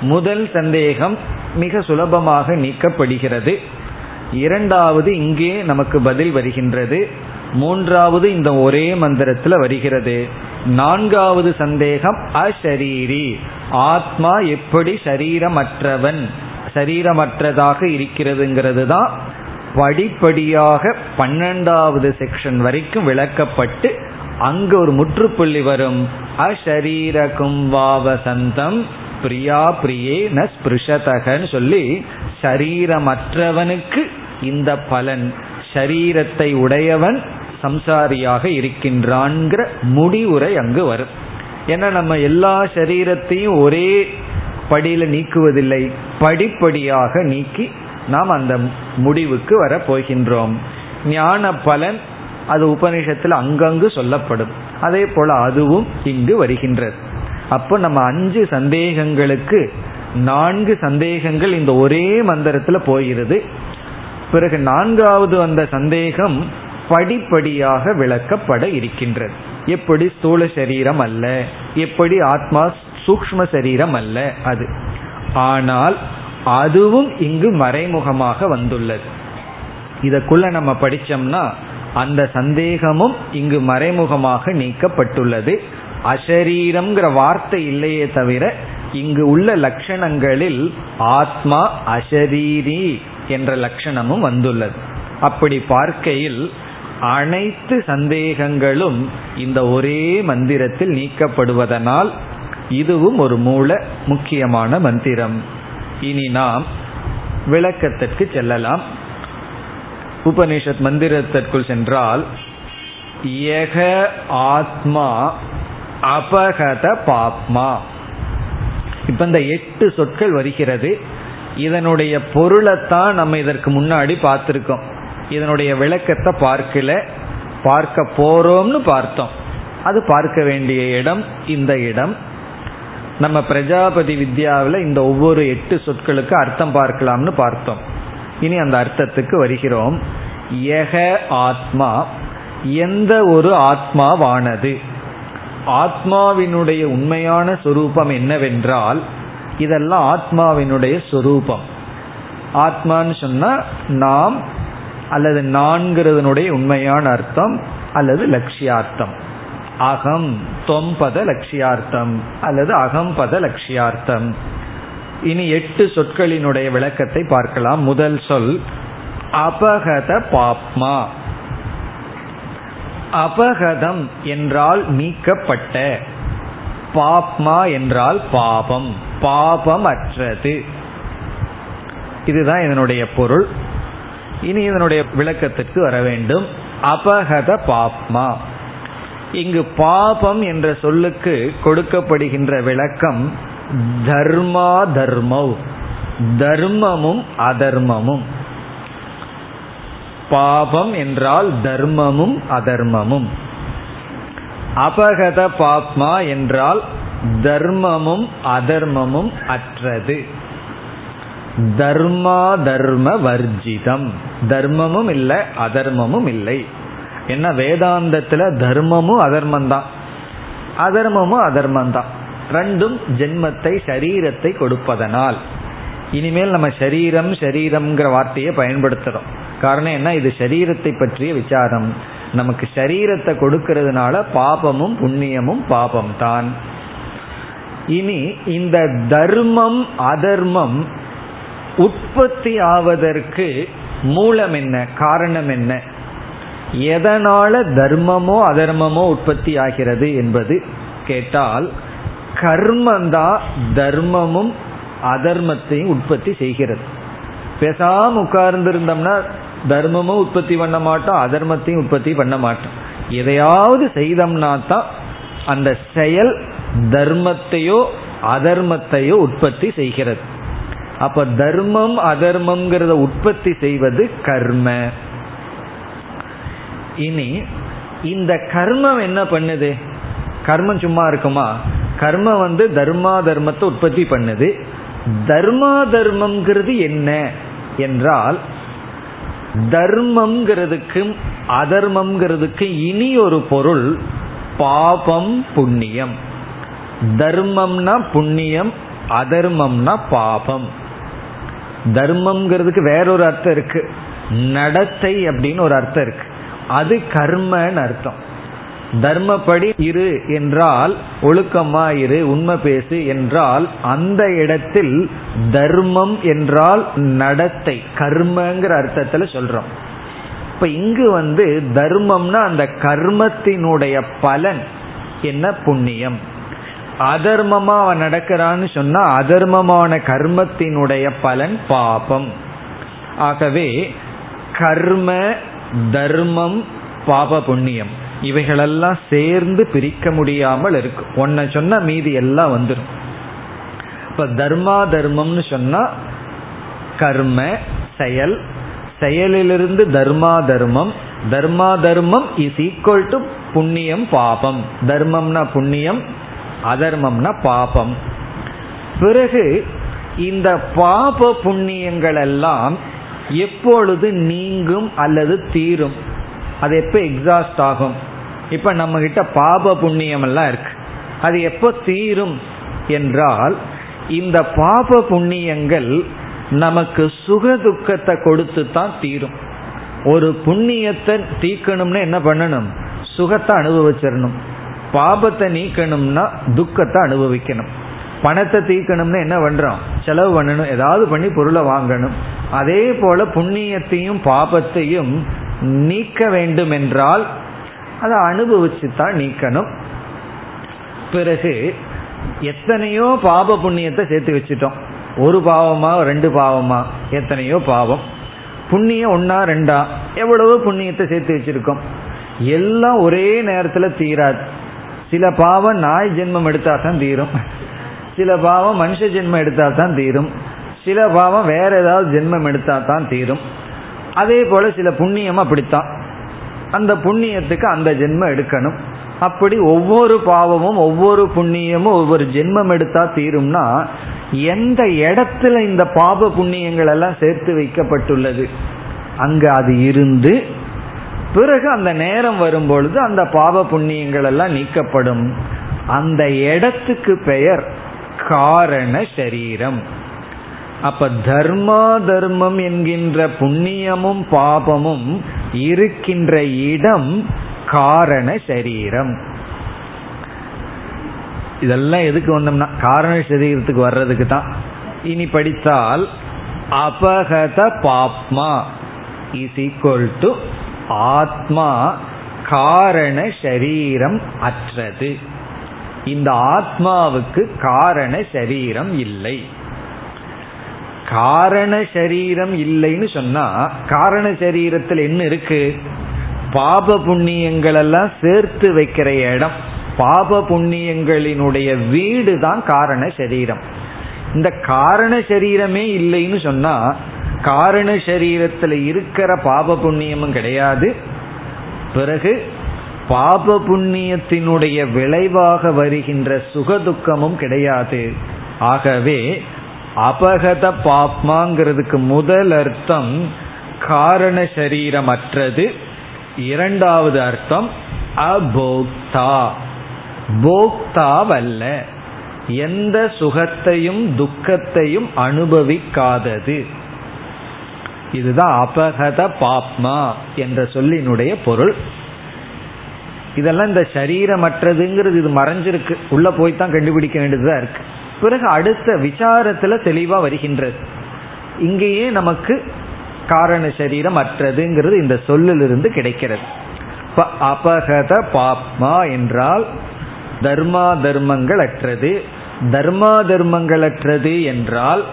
முதல் சந்தேகம் மிக சுலபமாக நீக்கப்படுகிறது. இரண்டாவது இங்கே நமக்கு பதில் வருகின்றது. மூன்றாவது இந்த ஒரே மந்திரத்தில் வருகிறது. நான்காவது சந்தேகம் அஷரீரி ஆத்மா எப்படி சரீரமற்றவன் சரீரமற்றதாக இருக்கிறதுங்கிறது தான் படிப்படியாக பன்னெண்டாவது செக்ஷன் வரைக்கும் விளக்கப்பட்டு அங்கு ஒரு முற்றுப்புள்ளி வரும். அஷரீரகும் வாவசந்தம் பிரியா பிரியே ந ஸ்பிருஷதகன்னு சொல்லி சரீரமற்றவனுக்கு இந்த பலன் ஷரீரத்தை உடையவன் சம்சாரியாக இருக்கின்றான்கிற முடிவுரை அங்கு வரும். ஏன்னா நம்ம எல்லா சரீரத்தையும் ஒரே படியில நீக்குவதில்லை படிப்படியாக நீக்கி நாம் அந்த முடிவுக்கு வர போகின்றோம். ஞான பலன் அது உபநிஷத்தில் அங்கங்கு சொல்லப்படும். அதே போல அதுவும் இங்கு வருகின்றது. அப்போ நம்ம அஞ்சு சந்தேகங்களுக்கு நான்கு சந்தேகங்கள் இந்த ஒரே மந்திரத்தில் போகிறது. பிறகு நான்காவது வந்த சந்தேகம் படிப்படியாக விளக்கப்பட இருக்கின்றது. எப்படி ஸ்தூல சரீரம் அல்ல? எப்படி ஆத்மா சூக்ம சரீரம் அல்ல? அது. ஆனால் அதுவும் இங்கு மறைமுகமாக வந்துள்ளது. இதற்குள்ள நம்ம படிச்சோம்னா அந்த சந்தேகமும் இங்கு மறைமுகமாக நீக்கப்பட்டுள்ளது. அசரீரம்ங்கிற வார்த்தை இல்லையே தவிர இங்கு உள்ள லட்சணங்களில் ஆத்மா அசரீரி என்ற லட்சணமும் வந்துள்ளது. அப்படி பார்க்கையில் அனைத்து சந்தேகங்களும் இந்த ஒரே மந்திரத்தில் நீக்கப்படுவதனால் இதுவும் ஒரு மூல முக்கியமான மந்திரம். இனி நாம் விளக்கத்திற்கு செல்லலாம். உபனிஷத் மந்திரத்திற்குள் சென்றால் யக ஆத்மா அபகத பாப்மா. இப்ப இந்த எட்டு சொற்கள் வருகிறது. இதனுடைய பொருளைத்தான் நம்ம இதற்கு முன்னாடி பார்த்துருக்கோம். இதனுடைய விளக்கத்தை பார்க்கல. பார்க்க போறோம்னு பார்த்தோம். அது பார்க்க வேண்டிய இடம் இந்த இடம். நம்ம பிரஜாபதி வித்யாவில் இந்த ஒவ்வொரு எட்டு சொற்களுக்கு அர்த்தம் பார்க்கலாம்னு பார்த்தோம். இனி அந்த அர்த்தத்துக்கு வருகிறோம். எக ஆத்மா எந்த ஒரு ஆத்மாவானது? ஆத்மாவினுடைய உண்மையான சொரூபம் என்னவென்றால் இதெல்லாம் ஆத்மாவினுடைய சொரூபம். ஆத்மான்னு சொன்னா நாம் அல்லது நான்கிறதனுடைய உண்மையான அர்த்தம் அல்லது லட்சியார்த்தம். அகம் தொம்பத லட்சியார்த்தம் அல்லது அகம்பத லட்சியார்த்தம். இனி எட்டு சொற்களினுடைய விளக்கத்தை பார்க்கலாம். முதல் சொல் அபகத பாப்மா. அபகதம் என்றால் நீக்கப்பட்ட பாப்மா என்றால் பாபம். பாபம் அற்றது இதுதான் இதனுடைய பொருள். இனி இதனுடைய விளக்கத்திற்கு வர வேண்டும். அபகத பாப்மா. இங்கு பாபம் என்ற சொல்லுக்கு கொடுக்கப்படுகின்ற விளக்கம் தர்மா தர்மவ் தர்மமும் அதர்மமும். பாபம் என்றால் தர்மமும் அதர்மமும். அபகத பாப்மா என்றால் தர்மமும் அதர்மமும் அற்றது. தர்மா தர்ம வர்ஜிதம். தர்மமும் இல்லை அதர்மமும் இல்லை. என்ன வேதாந்தத்துல தர்மமும் அதர்மம் தான் அதர்மமும் அதர்மம் தான் ரெண்டும் ஜென்மத்தை சரீரத்தை கொடுப்பதனால். இனிமேல் நம்ம சரீரம் சரீரம்ங்கிற வார்த்தையை பயன்படுத்துறோம் காரணம் என்ன? இது சரீரத்தை பற்றிய விசாரம். நமக்கு சரீரத்தை கொடுக்கறதுனால பாபமும் புண்ணியமும் பாபம் தான் இனி இந்த தர்மம் அதர்மம் உற்பத்தி ஆவதற்கு மூலம் என்ன காரணம் என்ன? எதனால தர்மமோ அதர்மமோ உற்பத்தி ஆகிறது என்பது கேட்டால் கர்மந்தா தர்மமும் அதர்மத்தையும் உற்பத்தி செய்கிறது. பேசாம உட்கார்ந்து இருந்தோம்னா தர்மமும் உற்பத்தி பண்ண மாட்டோம் அதர்மத்தையும் உற்பத்தி பண்ண மாட்டோம். எதையாவது செய்தோம்னா தான் அந்த செயல் தர்மத்தையோ அதர்மத்தையோ உற்பத்தி செய்கிறது. அப்ப தர்மம் அதர்மம்ங்கிறத உற்பத்தி செய்வது கர்ம. இனி இந்த கர்மம் என்ன பண்ணுது? கர்மம் சும்மா இருக்குமா? கர்மம் வந்து தர்மா தர்மத்தை உற்பத்தி பண்ணுது. தர்மா தர்மம்ங்கிறது என்ன என்றால் தர்மம்ங்கிறதுக்கும் அதர்மம்ங்கிறதுக்கு இனி ஒரு பொருள் பாபம் புண்ணியம். தர்மம்னா புண்ணியம் அதர்மம்னா பாபம். தர்மம்ங்கிறதுக்கு வேறொரு அர்த்தம் இருக்கு. நடத்தை அப்படின்னு ஒரு அர்த்தம் இருக்கு. அது கர்மன்னு அர்த்தம். தர்மப்படி இரு என்றால் ஒழுக்கமா இரு உண்மை பேசு என்றால் அந்த இடத்தில் தர்மம் என்றால் நடத்தை கர்மங்கிற அர்த்தத்துல சொல்றோம். இப்ப இங்கு வந்து தர்மம்னா அந்த கர்மத்தினுடைய பலன் என்ன புண்ணியம்? அதர்மமா அவன் நடக்கிறான்னு சொன்னா அதர்மமான கர்மத்தினுடைய பலன் பாபம். ஆகவே கர்ம தர்மம் பாப புண்ணியம் இவைகளெல்லாம் சேர்ந்து பிரிக்க முடியாமல் இருக்கும். ஒன்ன சொன்னா மீதி எல்லாம் வந்துடும் இப்ப தர்மா தர்மம்னு சொன்னா கர்ம செயல். செயலிலிருந்து தர்மா தர்மம். தர்மா தர்மம் இஸ் ஈக்குவல் டு புண்ணியம் பாபம். தர்மம்னா புண்ணியம் அதர்மம்னா பாபம். பிறகு இந்த பாப புண்ணியங்கள் எல்லாம் எப்பொழுது நீங்கும் அல்லது தீரும்? அது எப்போ எக்ஸாஸ்ட் ஆகும்? இப்போ நம்ம கிட்ட பாப புண்ணியம் எல்லாம் இருக்கு. அது எப்போ தீரும் என்றால் இந்த பாப புண்ணியங்கள் நமக்கு சுக துக்கத்தை கொடுத்து தான் தீரும். ஒரு புண்ணியத்தை தீக்கணும்னு என்ன பண்ணணும்? சுகத்தை அனுபவிச்சிடணும் பாபத்தை நீக்கணும்னா துக்கத்தை அனுபவிக்கணும். பணத்தை தீக்கணும்னா என்ன பண்றோம்? செலவு பண்ணணும். ஏதாவது பண்ணி பொருளை வாங்கணும். அதே போல புண்ணியத்தையும் பாபத்தையும் நீக்க வேண்டும் என்றால் அதை அனுபவிச்சு தான் நீக்கணும். பிறகு எத்தனையோ பாப புண்ணியத்தை சேர்த்து வச்சுட்டோம். ஒரு பாவமா ரெண்டு பாவமா? எத்தனையோ பாவம். புண்ணியம் ஒன்னா ரெண்டா? எவ்வளவோ புண்ணியத்தை சேர்த்து வச்சிருக்கோம். எல்லாம் ஒரே நேரத்தில் தீராது. சில பாவம் நாய் ஜென்மம் எடுத்தா தான் தீரும். சில பாவம் மனுஷ ஜென்மம் எடுத்தா தான் தீரும். சில பாவம் வேற ஏதாவது ஜென்மம் எடுத்தா தான் தீரும். அதே போல சில புண்ணியம் அப்படித்தான். அந்த புண்ணியத்துக்கு அந்த ஜென்மம் எடுக்கணும். அப்படி ஒவ்வொரு பாவமும் ஒவ்வொரு புண்ணியமும் ஒவ்வொரு ஜென்மம் எடுத்தா தீரும்னா எந்த இடத்துல இந்த பாப புண்ணியங்கள் எல்லாம் சேர்த்து வைக்கப்பட்டுள்ளது? அங்க அது இருந்து பிறகு அந்த நேரம் வரும்பொழுது அந்த பாவ புண்ணியங்கள் எல்லாம் நீக்கப்படும். அந்த இடத்துக்கு பெயர் காரண சரீரம். அப்ப தர்மா தர்மம் என்கின்ற புண்ணியமும் பாபமும் இருக்கின்ற இடம் காரண சரீரம். இதெல்லாம் எதுக்கு வந்தோம்னா காரண சரீரத்துக்கு வர்றதுக்கு தான். இனி படித்தால் அபகத பாப்மா இஸ் ஈக்குவல் டு ஆத்மா காரண சரீரம் அற்றது. இந்த ஆத்மாவுக்கு காரண சரீரம் இல்லை. காரண சரீரம் இல்லைன்னு சொன்னா காரண சரீரத்தில் என்ன இருக்கு? பாப புண்ணியங்கள் எல்லாம் சேர்த்து வைக்கிற இடம். பாப புண்ணியங்களினுடைய வீடு தான் காரண சரீரம். இந்த காரண சரீரமே இல்லைன்னு சொன்னா காரண சரீரத்தில் இருக்கிற பாப புண்ணியமும் கிடையாது. பிறகு பாப புண்ணியத்தினுடைய விளைவாக வருகின்ற சுகதுக்கமும் கிடையாது. ஆகவே அபகத பாப்மாங்கிறதுக்கு முதல் அர்த்தம் காரண சரீரமற்றது. இரண்டாவது அர்த்தம் அபோக்தா. போக்தாவல்ல. எந்த சுகத்தையும் துக்கத்தையும் அனுபவிக்காதது. இதுதான் அபகத பாப்மா என்ற சொல்லினுடைய பொருள். இதெல்லாம் இந்த சரீரமற்றதுங்கிறது இது மறைஞ்சிருக்கு. உள்ள போய் தான் கண்டுபிடிக்க வேண்டியதா இருக்கு. பிறகு அடுத்த விசாரத்துல தெளிவா வருகின்றது. இங்கேயே நமக்கு காரண சரீரம் அற்றதுங்கிறது இந்த சொல்லிலிருந்து கிடைக்கிறது. அபகத பாப்மா என்றால் தர்மா தர்மங்கள் அற்றது தர்மா தர்மங்கள் அற்றது என்றால்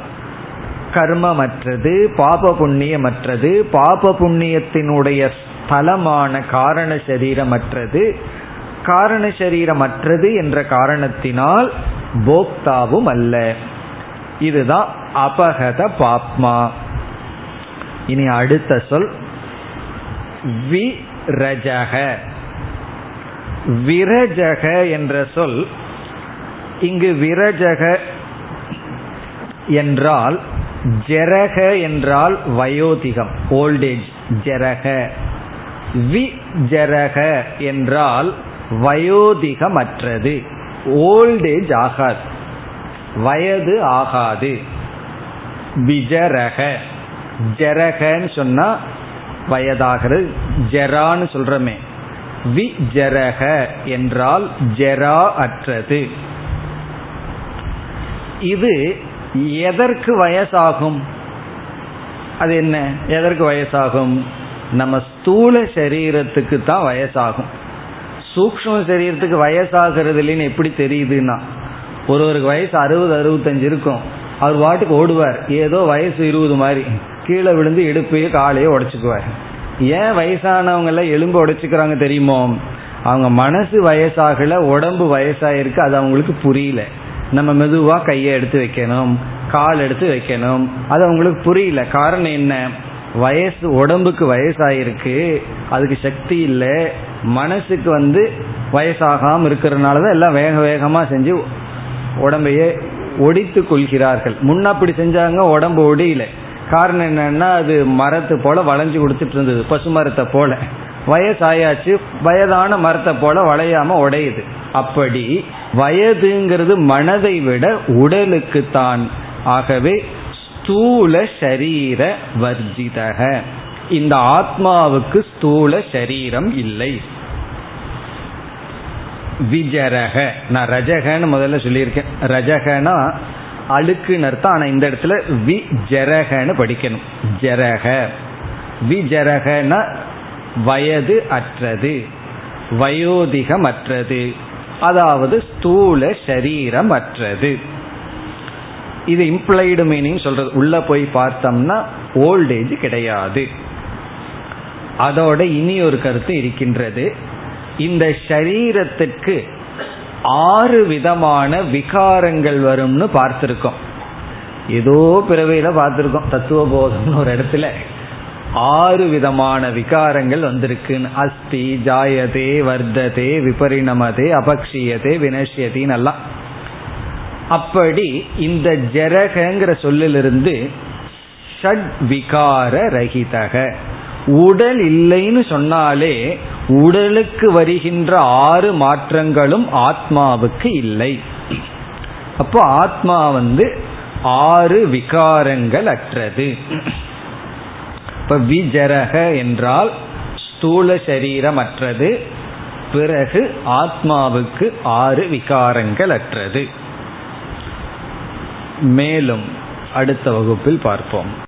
கர்மமற்றது பாப புண்ணியமற்றது பாப புண்ணியத்தினுடைய ஸ்தலமான காரண சரீரமற்றது. காரண சரீரமற்றது என்ற காரணத்தினால் போக்தாவும் அல்ல. இதுதான் அபகத பாப்மா. இனி அடுத்த சொல். விரஜக. விரஜக என்ற சொல் இங்கு விரஜக என்றால் ஜெரக என்றால் வயோதிகம் ஓல்டேஜ் ஜெரக வி ஜெரக என்றால் வயோதிகமற்றது ஓல்டேஜ் ஆகாது வயது ஆகாது. விஜரக ஜெரகன்னு சொன்னா வயதாகிறது ஜெரான்னு சொல்றமே. வி ஜெரக என்றால் ஜெரா அற்றது. இது எதற்கு வயசாகும்? அது என்ன? எதற்கு வயசாகும்? நம்ம ஸ்தூல சரீரத்துக்கு தான் வயசாகும். சூக்ம சரீரத்துக்கு வயசாகிறது இல்லைன்னு எப்படி தெரியுதுன்னா ஒருவருக்கு வயசு அறுபது அறுபத்தஞ்சு இருக்கும். அவர் வாட்டுக்கு ஓடுவார். ஏதோ வயசு இருபது மாதிரி. கீழே விழுந்து இடுப்பையோ காலையோ உடச்சுக்குவார். ஏன் வயசானவங்க எல்லாம் எலும்பு உடைச்சிக்கிறாங்க தெரியுமோ? அவங்க மனசு வயசாகல உடம்பு வயசாயிருக்கு. அது அவங்களுக்கு புரியல. நம்ம மெதுவா கையை எடுத்து வைக்கணும் கால் எடுத்து வைக்கணும். அது அவங்களுக்கு புரியல. காரணம் என்ன? வயசு உடம்புக்கு வயசாயிருக்கு. அதுக்கு சக்தி இல்லை. மனசுக்கு வந்து வயசாகாமல் இருக்கிறதுனால தான் எல்லாம் வேக வேகமாக செஞ்சு உடம்பையே ஒடித்து கொள்கிறார்கள். முன்ன அப்படி செஞ்சாங்க உடம்பு ஒடியில. காரணம் என்னன்னா அது மரத்து போல வளைஞ்சு கொடுத்துட்டு இருந்தது பசு மரத்தை போல. வயசாயாச்சு வயதான மரத்தை போல வளையாம உடையுது. அப்படி வயதுங்கிறது மனதை விட உடலுக்கு தான் ஆகவே ஸ்தூல சரீர வர்ஜிதக. இந்த ஆத்மாவுக்கு ஸ்தூல சரீரம் இல்லை. விஜரக. நான் ரஜகன்னு முதல்ல சொல்லியிருக்கேன். ரஜகனா அழுக்குன்னு அர்த்தம். ஆனால் இந்த இடத்துல வி ஜரகன்னு படிக்கணும். ஜரக. விஜரகன வயது அற்றது. வயோதிகம் அற்றது அதாவது ஸ்தூல சரீரம் அற்றது இது இம்ப்ளைடு மீனிங் சொல்றது. உள்ள போய் பார்த்தோம்னா ஓல்டேஜ் கிடையாது. அதோட இனி ஒரு கருத்து இருக்கின்றது. இந்த சரீரத்துக்கு ஆறு விதமான விகாரங்கள் வரும்னு பார்த்திருக்கோம். ஏதோ பிறவையில பார்த்திருக்கோம். தத்துவ போதம்னு ஒரு இடத்துல. ஆறு விதமான விகாரங்கள் வந்திருக்குன்னு. அஸ்தி ஜாயதே வர்த்ததே விபரிணமதே அபக்ஷியதே வினஷ்யத்தின்னு எல்லாம். அப்படி இந்த ஜரகங்கிற சொல்லிலிருந்து ஷட் விகார ரகிதக. உடல் இல்லைன்னு சொன்னாலே உடலுக்கு வருகின்ற ஆறு மாற்றங்களும் ஆத்மாவுக்கு இல்லை. அப்போ ஆத்மா வந்து ஆறு விகாரங்கள் அற்றது. இப்ப விஜரக என்றால் ஸ்தூல சரீரம் அற்றது பிறகு ஆத்மாவுக்கு ஆறு விகாரங்கள் அற்றது மேலும் அடுத்த வகுப்பில் பார்ப்போம்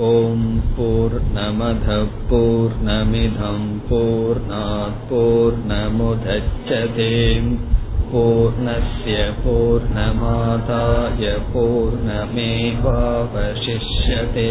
ॐ पूर्णमधः पूर्णमिधं पूर्णात्पूर्णमुदच्छते पूर्णस्य पूर्णमादाय पूर्णमेवावशिष्यते